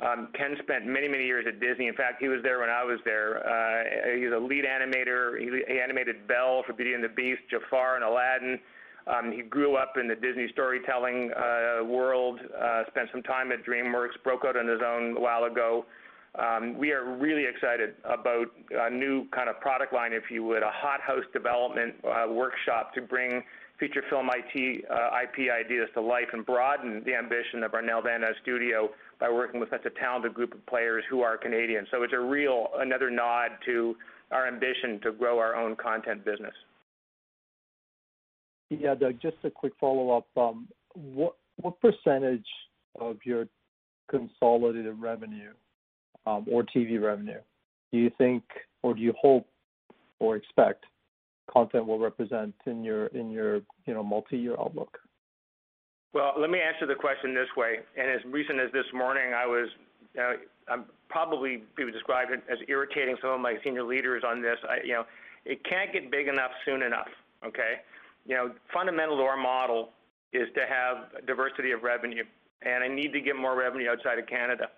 Um, Ken spent many, many years at Disney. In fact, he was there when I was there. Uh, he's a lead animator. He, animated Belle for Beauty and the Beast, Jafar, and Aladdin. He grew up in the Disney storytelling world, spent some time at DreamWorks, broke out on his own a while ago. Um, we are really excited about a new kind of product line, if you would, a hot house development uh, workshop to bring feature film IT, uh, IP ideas to life and broaden the ambition of our Nelvana studio by working with such a talented group of players who are Canadian. So it's a real, another nod to our ambition to grow our own content business. Yeah, Doug, just a quick follow-up. Um, what what percentage of your consolidated revenue or TV revenue do you think, or do you hope or expect content will represent in your in your you know multi-year outlook? Well, let me answer the question this way. And as recent as this morning, I was, uh, I'm probably people describe it as irritating some of my senior leaders on this. You know, it can't get big enough soon enough. Okay, you know, fundamental to our model is to have diversity of revenue, and I need to get more revenue outside of Canada.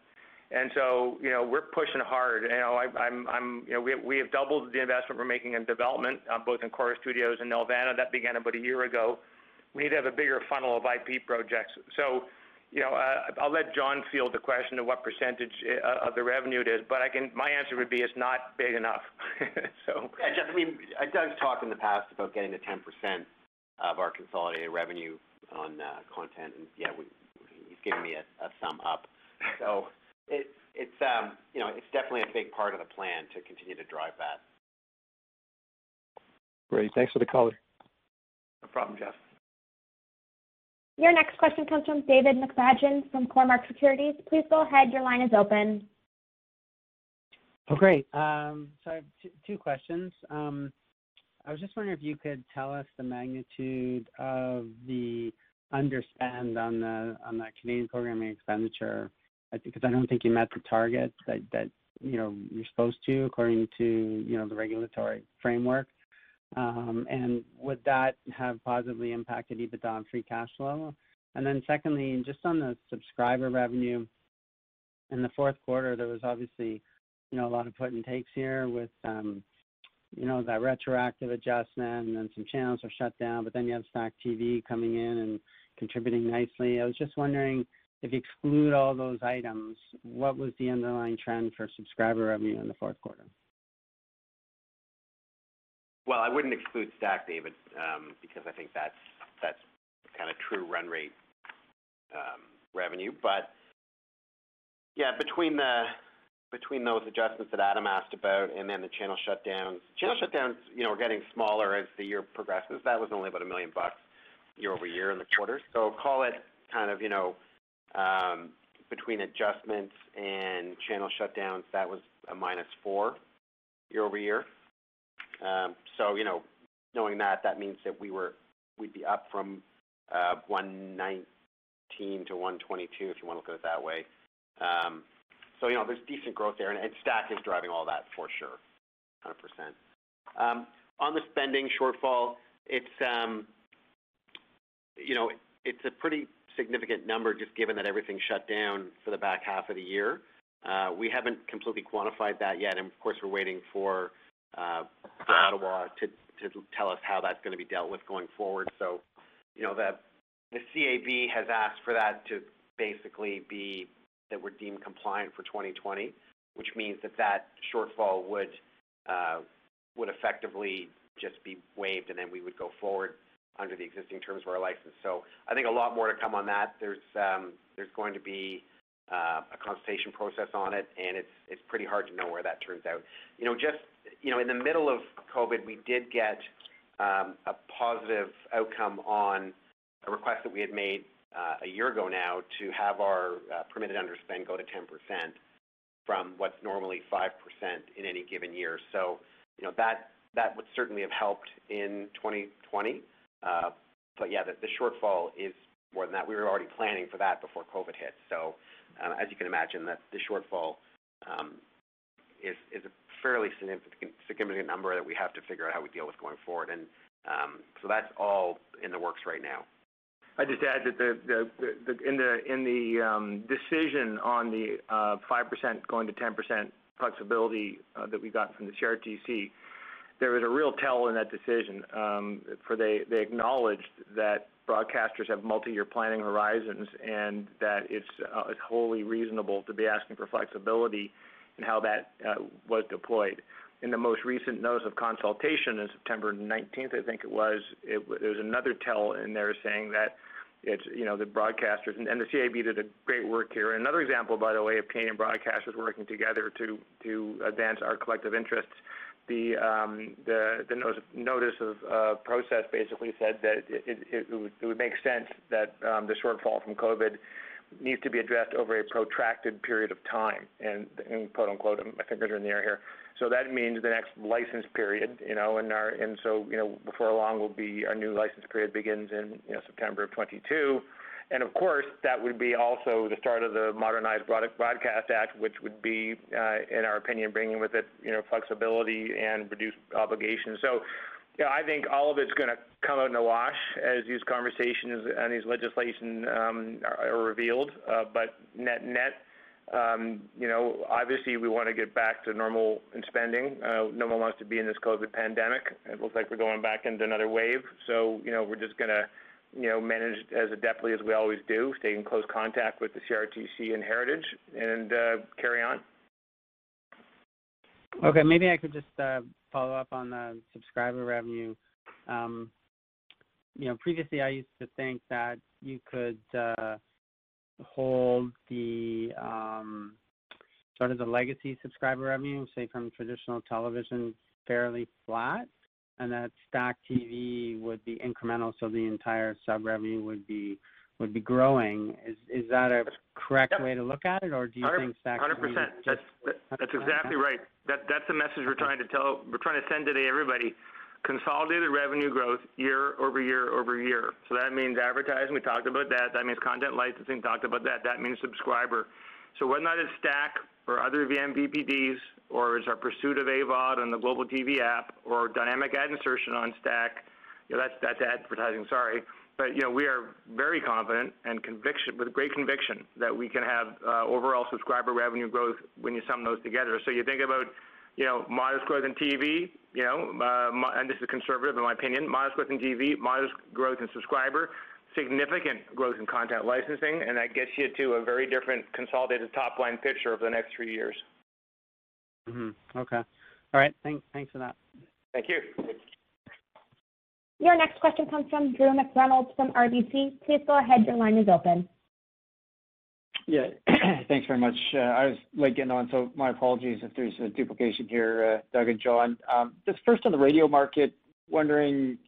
And so, you know, we're pushing hard. You know, I, I'm, I'm, you know, we have, we have doubled the investment we're making in development, uh, both in Corus Studios and Nelvana. That began about a year ago. We need to have a bigger funnel of IP projects. So, you know, uh, I'll let John field the question of what percentage uh, of the revenue it is, but I can. My answer would be it's not big enough. so. Yeah, Jeff. I mean, Doug's talked in the past about getting to 10% of our consolidated revenue on uh, content, and yeah, we, he's giving me a, a thumb up. So it's um, you know it's definitely a big part of the plan to continue to drive that. Great, thanks for the color. No problem, Jeff. Your next question comes from David McFadgen from Cormark Securities. Please go ahead. Your line is open. Oh, great. Um, so I have two, two questions. Um, I was just wondering if you could tell us the magnitude of the underspend on the on the Canadian programming expenditure, because I don't think you met the target that that you know you're supposed to according to you know the regulatory framework. Um, and would that have positively impacted EBITDA and free cash flow? And then secondly, just on the subscriber revenue, in the fourth quarter, there was obviously you know a lot of put and takes here with um, you know, that retroactive adjustment and then some channels are shut down, but then you have Stack TV coming in and contributing nicely. I was just wondering if you exclude all those items, what was the underlying trend for subscriber revenue in the fourth quarter? Well, I wouldn't exclude Stack, David, um, because I think that's that's kind of true run rate um, revenue. But yeah, between the between those adjustments that Adam asked about and then the channel shutdowns. Channel shutdowns, you know, are getting smaller as the year progresses. That was only about a million bucks year-over-year in the quarter. So call it kind of, you know, between adjustments and channel shutdowns, that was a minus four year-over-year. Um, so, you know, knowing that, that means that we were we'd be up from uh, 119 to 122, if you want to look at it that way. Um, so, you know, there's decent growth there, and, and Stack is driving all that for sure. 100%. On the spending shortfall, it's you know, it's a pretty significant number just given that everything shut down for the back half of the year. Uh, we haven't completely quantified that yet, and of course, we're waiting for uh, Ottawa to tell us how that's gonna be dealt with going forward. So, you know, the CAB has asked for that to basically be that we're deemed compliant for 2020, which means that that shortfall would uh, would effectively just be waived, and then we would go forward under the existing terms of our license. So I think a lot more to come on that. There's um, going to be uh, a consultation process on it, and it's pretty hard to know where that turns out. You know, just you know in the middle of COVID, we did get um, a positive outcome on a request that we had made uh, a year ago now to have our uh, permitted underspend go to 10% from what's normally 5% in any given year. So you know, that would certainly have helped in 2020. Uh, yeah, the shortfall is more than that. We were already planning for that before COVID hit. So um, as you can imagine, the shortfall um, is a fairly significant number that we have to figure out how we deal with going forward. And um so that's all in the works right now. I'd just add that in the um, decision on the uh, 5% going to 10% flexibility uh, that we got from the CRTC, there was a real tell in that decision. Um, for they they acknowledged that broadcasters have multi-year planning horizons and that it's uh, it's wholly reasonable to be asking for flexibility in how that uh, was deployed. In the most recent notice of consultation in September 19th, I think it was, There was another tell in there saying that it's, you know, the broadcasters and the CAB did a great work here. Another example, by the way, of Canadian broadcasters working together to to advance our collective interests. Um, the notice of uh, process basically said that it would make sense that um, the shortfall from COVID needs to be addressed over a protracted period of time, and quote-unquote, my fingers are in the air here. So that means the next license period, you know, and our and so, you know, before long will be our new license period begins in, you know, September of 2022. And of course, that would be also the start of the Modernized Broadcast Act, which would be, uh, in our opinion, bringing with it, you know, flexibility and reduced obligations. So, yeah, I think all of it's gonna come out in the wash as these conversations and these legislation um, are revealed. Uh, but Net-net, um, you know, obviously we wanna get back to normal in spending. Uh, no one wants to be in this COVID pandemic. It looks like we're going back into another wave. So you know, we're just gonna, you know, manage as adeptly as we always do, stay in close contact with the CRTC and Heritage and uh, carry on. Okay. Maybe I could just uh, follow up on the subscriber revenue. Um, you know, previously I used to think that you could uh, hold the um, sort of the legacy subscriber revenue, say from traditional television, fairly flat, and that StackTV would be incremental, so the entire sub revenue would be would be growing. Is is that a correct way to look at it, or do you think StackTV- 100%. That's that's exactly right. That That's the message we're trying to tell. We're trying to send today, everybody. Consolidated revenue growth year-over-year. Over year. So that means advertising, we talked about that. That means content licensing, talked about that. That means subscriber. So whether or not it's Stack or other vMVPDs, or is our pursuit of AVOD on the Global TV App or dynamic ad insertion on Stack, you know, that's advertising, sorry. But, you know, we are very confident and conviction, with great conviction that we can have uh, overall subscriber revenue growth when you sum those together. So you think about, you know, modest growth in TV, you know, uh, and this is conservative in my opinion, modest growth in TV, modest growth in subscriber, significant growth in content licensing, and that gets you to a very different consolidated top-line picture over the next three years. Mm-hmm. Okay. All right. Thanks for that. Thank you. Your next question comes from Drew McReynolds from RBC. Please go ahead. Your line is open. Yeah. Thanks very much. Uh, I was late getting on, so my apologies if there's a duplication here, uh, Doug and John. Um, just first on the radio market, wondering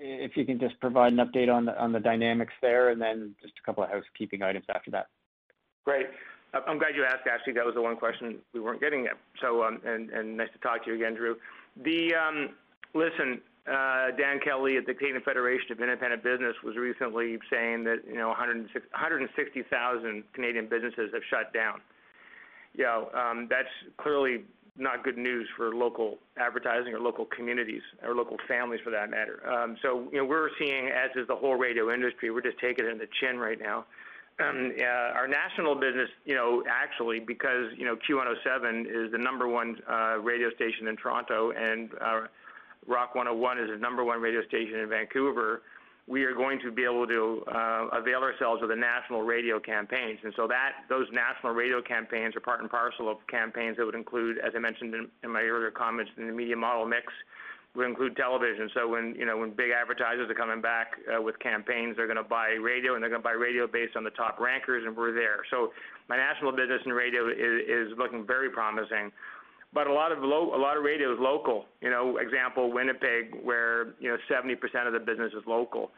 if you can just provide an update on on the dynamics there, and then just a couple of housekeeping items after that. Great. I'm glad you asked. Actually, that was the one question we weren't getting at. So, um, and, and nice to talk to you again, Drew. The listen, Dan Kelly at the Canadian Federation of Independent Business was recently saying that, you know, 160,000 Canadian businesses have shut down. You know, that's clearly not good news for local advertising or local communities or local families for that matter. Um, so, you know, we're seeing, as is the whole radio industry, we're just taking it in the chin right now. Um, uh, our national business, you know, actually, because, you know, Q107 is the number one uh, radio station in Toronto and uh, Rock 101 is the number one radio station in Vancouver, we are going to be able to avail ourselves of the national radio campaigns. And so that those national radio campaigns are part and parcel of campaigns that would include, as I mentioned in my earlier comments, in the media model mix, would include television. So when you know when big advertisers are coming back uh, with campaigns, they're going to buy radio, and they're going to buy radio based on the top rankers, and we're there. So my national business in radio is, is looking very promising but a lot of lo- a lot of radio is local. You know, example Winnipeg, where you know 70% of the business is local.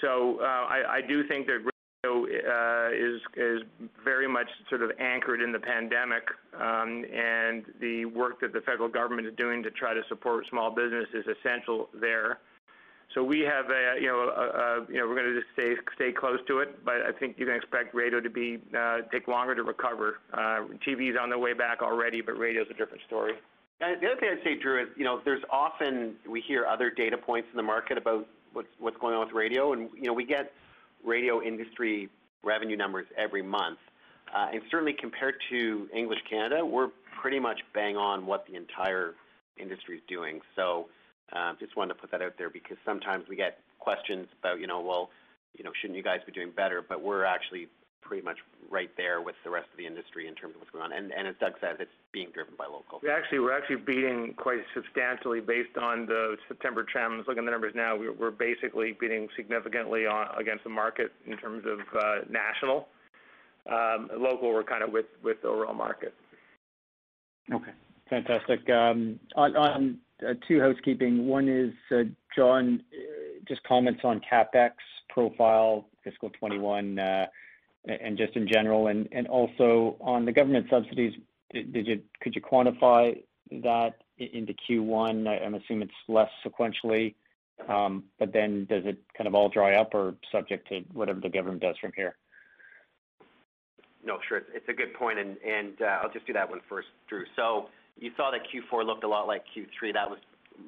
So uh, I, I do think uh, is is very much sort of anchored in the pandemic, um, and the work that the federal government is doing to try to support small business is essential there. So we have a, you know, a, a, you know, we're going to just stay stay close to it, but I think you can expect radio to be uh, take longer to recover. Uh, TV's on the way back already, but radio's a different story. And the other thing I'd say, Drew, is you know, there's often we hear other data points in the market about what's what's going on with radio, and you know, we get radio industry revenue numbers every month, uh, and certainly compared to English Canada, we're pretty much bang on what the entire industry is doing. So um, just wanted to put that out there because sometimes we get questions about, you know, well, you know, shouldn't you guys be doing better? But we're actually pretty much right there with the rest of the industry in terms of what's going on. And, and as Doug says, it's being driven by local. We actually we're actually beating quite substantially based on the September trends. Looking at the numbers now, we're, we're basically beating significantly on, against the market in terms of uh, national. Um, local, we're kind of with with the overall market. Okay, fantastic. Um, on, on uh, two housekeeping. One is, uh, John, uh, just comments on CapEx profile, fiscal 21, and just in general, and also on the government subsidies, could you quantify that into Q1? I'm assuming it's less sequentially, um, but then does it kind of all dry up or subject to whatever the government does from here? No, sure. It's a good point, and I'll just do that one first, Drew. So you saw that Q4 looked a lot like Q3. That was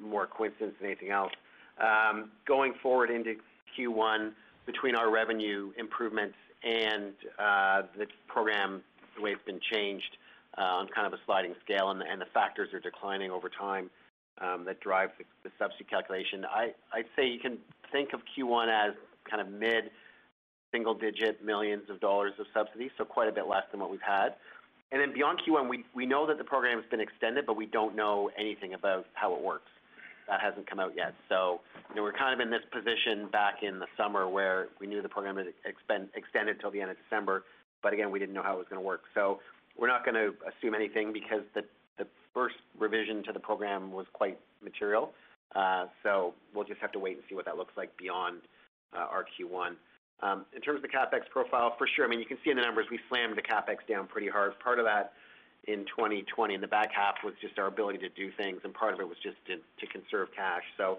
more coincidence than anything else. Um, going forward into Q1, between our revenue improvements and uh, the program, the way it's been changed uh, on kind of a sliding scale, and the factors are declining over time um, that drive the subsidy calculation. I'd say you can think of Q1 as kind of mid-single-digit millions of dollars of subsidies, so quite a bit less than what we've had. And then beyond Q1, we, we know that the program has been extended, but we don't know anything about how it works. That hasn't come out yet. So, you know, we're kind of in this position back in the summer where we knew the program had extended till the end of December, but again, we didn't know how it was going to work. So, we're not going to assume anything because the the first revision to the program was quite material. Uh, so, we'll just have to wait and see what that looks like beyond uh, our Q1. Um, in terms of the CapEx profile, for sure, I mean, you can see in the numbers, we slammed the CapEx down pretty hard. Part of that in 2020 in the back half was just our ability to do things, and part of it was just to, conserve cash. So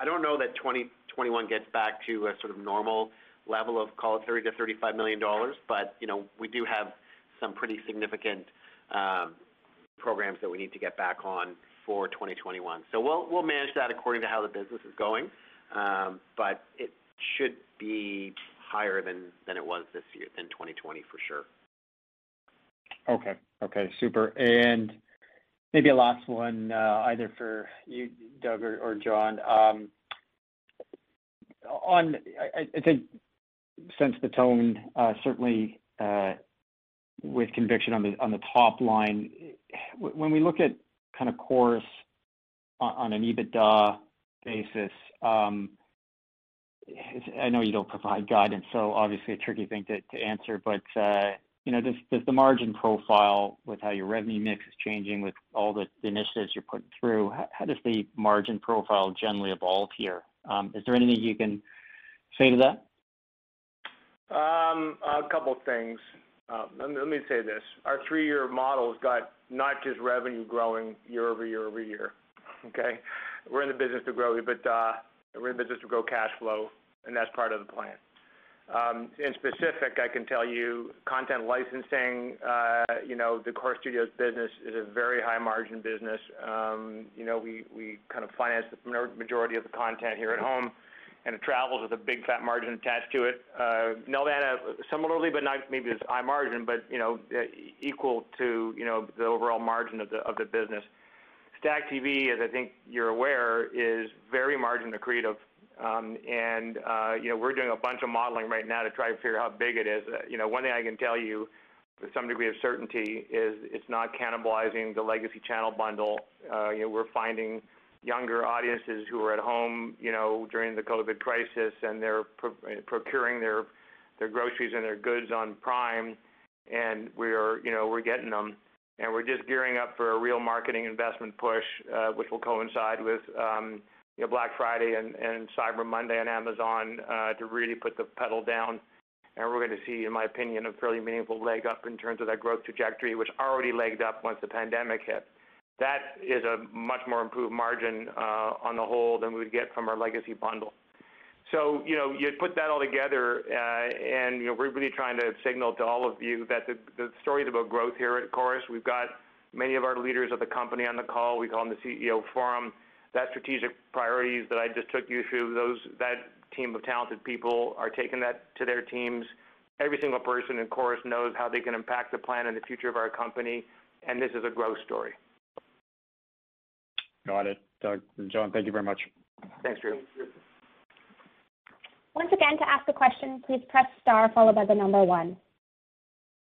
I don't know that 2021 gets back to a sort of normal level of call it 30 to 35 million dollars, but you know we do have some pretty significant um, programs that we need to get back on for 2021. So we'll manage that according to how the business is going, um, but it should be higher than it was this year, than 2020 for sure. Okay. Okay, super. And maybe a last one, uh, either for you, Doug or John. Um, on, I think sense the tone, uh, certainly, uh, with conviction on the top line. When we look at kind of Corus on an EBITDA basis, um, I know you don't provide guidance, so obviously a tricky thing to answer, but you know, does the margin profile with how your revenue mix is changing with all the initiatives you're putting through, how does the margin profile generally evolve here? Um, there anything you can say to that? Um, a couple things. Uh, let me say this. Our three-year model's got not just revenue growing year-over-year, over year. okay? We're in the business to grow EBITDA, we're in the business to grow cash flow, and that's part of the plan. Um, in specific, I can tell you content licensing, you know, the Corus Studios business is a very high margin business. Um, you know, we kind of finance the majority of the content here at home, and it travels with a big fat margin attached to it. Uh, Nelvana similarly, but not maybe as high margin, but, you know, equal to, you know, the overall margin of the business. StackTV, as I think you're aware, is very margin accretive. Um, and uh, you know, we're doing a bunch of modeling right now to try to figure out how big it is. Uh, you know, one thing I can tell you with some degree of certainty is it's not cannibalizing the legacy channel bundle. Uh, you know, we're finding younger audiences who are at home, you know, during the COVID crisis, and they're procuring their their groceries and their goods on Prime, and we're you know we're getting them, and we're just gearing up for a real marketing investment push, which will coincide with um, know, Black Friday and, Cyber Monday on Amazon uh, to really put the pedal down. And we're going to see, in my opinion, a fairly meaningful leg up in terms of that growth trajectory, which already legged up once the pandemic hit. That is a much more improved margin uh, on the whole than we would get from our legacy bundle. So, you know, you put that all together, uh, and you know, we're really trying to signal to all of you that the, the story is about growth here at Corus. We've got many of our leaders of the company on the call. We call them the CEO Forum that strategic priorities that I just took you through, those that team of talented people are taking that to their teams. Every single person in Corus knows how they can impact the plan and the future of our company, and this is a growth story. Got it. Doug and John, thank you very much. Thanks, Drew. Once again, to ask a question, please press star followed by the number one.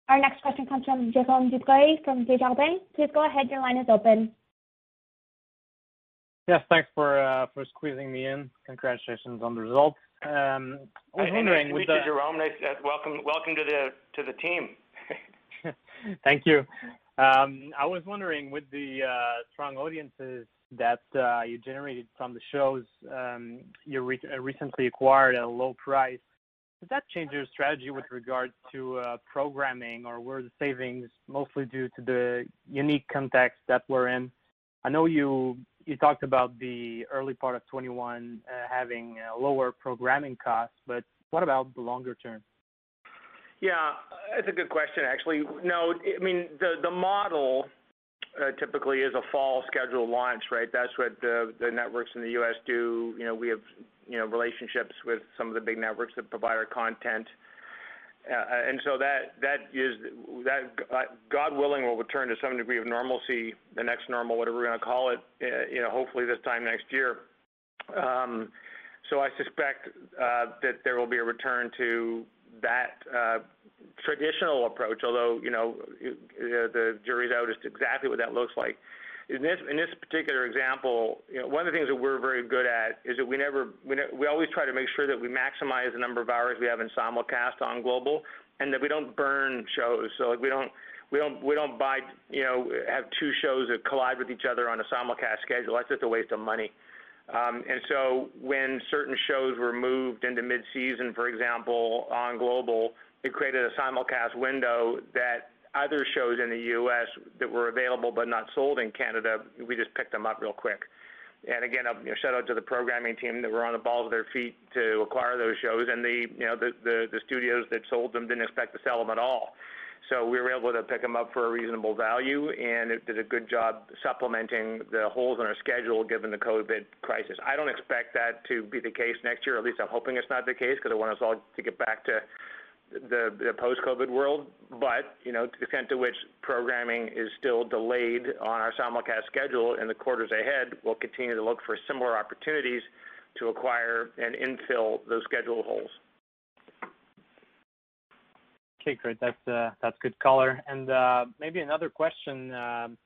Our next question comes from Jérôme Dubreuil from Desjardins. Please go ahead. Your line is open. Yes, thanks for uh, for squeezing me in. Congratulations on the results. Um, I was wondering with the Jerome. Nice, uh, welcome welcome to the to the team. Thank you. Um, I was wondering with the uh, strong audiences that uh, you generated from the shows um, you uh, recently acquired at a low price. Does that change your strategy with regard to uh, programming, or were the savings mostly due to the unique context that we're in? I know you you talked about the early part of 21 uh, having uh, lower programming costs, but what about the longer term? Yeah, that's a good question, actually. No, I mean, the model uh, typically is a fall schedule launch, right? That's what the the networks in the U.S. do. You know, we have, you know, relationships with some of the big networks that provide our content. Uh, and so that that is that God willing will return to some degree of normalcy, the next normal, whatever we're going to call it. Uh, you know, hopefully this time next year. Um, so I suspect uh, that there will be a return to that uh, traditional approach, although you know the jury's out as to exactly what that looks like in this particular example, you know, one of the things that we're very good at is that we always try to make sure that we maximize the number of hours we have in simulcast on global, and that we don't burn shows. So like we don't we don't we don't buy you know have two shows that collide with each other on a simulcast schedule. That's just a waste of money. Um, and so when certain shows were moved into mid-season, for example, on global, it created a simulcast window that other shows in the U.S. that were available but not sold in Canada, we just picked them up real quick. And again, you know, shout out to the programming team that were on the balls of their feet to acquire those shows, and the you know the, the the studios that sold them didn't expect to sell them at all. So we were able to pick them up for a reasonable value, and it did a good job supplementing the holes in our schedule given the COVID crisis. I don't expect that to be the case next year. At least I'm hoping it's not the case because I want us all to get back to the, the post-COVID world, but you know, to the extent to which programming is still delayed on our simulcast schedule in the quarters ahead, we'll continue to look for similar opportunities to acquire and infill those schedule holes. Okay, great. That's uh, that's good color. And uh, maybe another question. Um,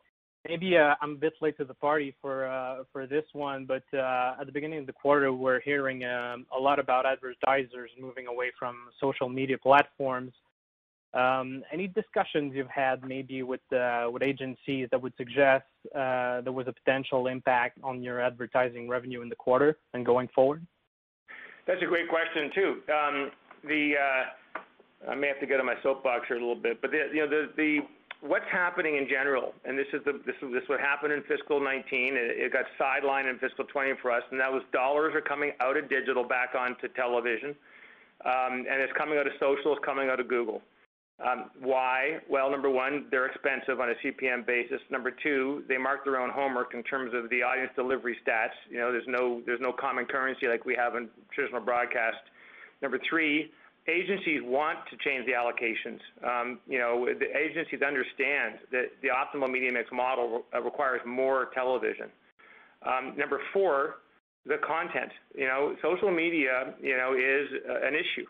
maybe uh, I'm a bit late to the party for uh, for this one, but uh, at the beginning of the quarter, we're hearing um, a lot about advertisers moving away from social media platforms. Um, any discussions you've had maybe with uh, with agencies that would suggest uh, there was a potential impact on your advertising revenue in the quarter and going forward? That's a great question too. Um, the uh, I may have to get on my soapbox here a little bit, but the, you know the the what's happening in general, and this is the this is this what happened in fiscal 19. It, it got sidelined in fiscal 20 for us, and that was dollars are coming out of digital back onto television. um, and it's coming out of social, it's coming out of Google. Um, why? Well, number one, they're expensive on a CPM basis. Number two, they mark their own homework in terms of the audience delivery stats. You know, there's no there's no common currency like we have in traditional broadcast. Number three, agencies want to change the allocations. Um, you know, the agencies understand that the optimal media mix model requires more television. Um, number four, the content. You know, social media, you know, is uh, an issue.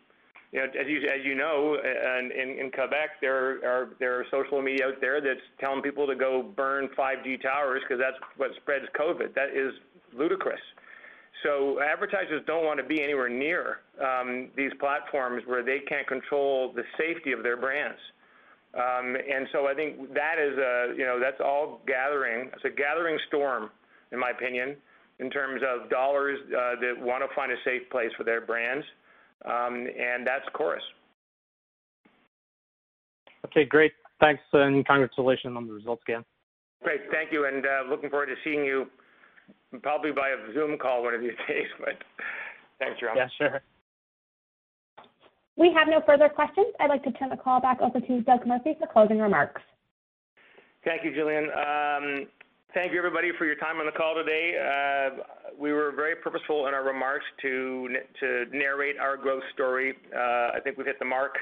You know, as you as you know, uh, in, in Quebec, there are there are social media out there that's telling people to go burn 5G towers because that's what spreads COVID. That is ludicrous. So advertisers don't want to be anywhere near um, these platforms where they can't control the safety of their brands. Um, and so I think that is a, you know, that's all gathering. It's a gathering storm, in my opinion, in terms of dollars uh, that want to find a safe place for their brands. Um, and that's Corus. Okay, great. Thanks, and congratulations on the results again. Great. Thank you, and uh, looking forward to seeing you probably by a Zoom call one of these days. But thanks, Jerome. Yeah, sure. We have no further questions. I'd like to turn the call back over to Doug Murphy for closing remarks. Thank you, Julian. Um, thank you, everybody, for your time on the call today. Uh, we were very purposeful in our remarks to to narrate our growth story. Uh, I think we've hit the mark.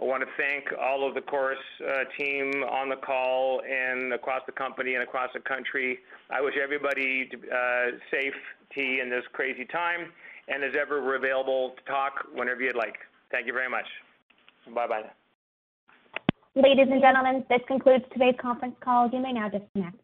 I want to thank all of the Corus uh, team on the call and across the company and across the country. I wish everybody uh, safety in this crazy time. And as ever, we're available to talk whenever you'd like. Thank you very much. Bye bye. Ladies and gentlemen, this concludes today's conference call. You may now disconnect.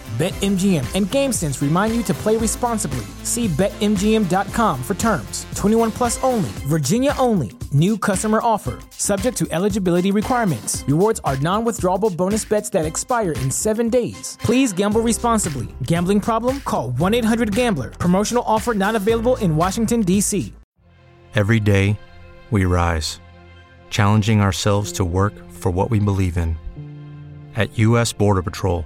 BetMGM and GameSense remind you to play responsibly. See BetMGM.com for terms. 21 plus only, Virginia only. New customer offer, subject to eligibility requirements. Rewards are non withdrawable bonus bets that expire in seven days. Please gamble responsibly. Gambling problem? Call 1 800 Gambler. Promotional offer not available in Washington, D.C. Every day, we rise, challenging ourselves to work for what we believe in. At U.S. Border Patrol,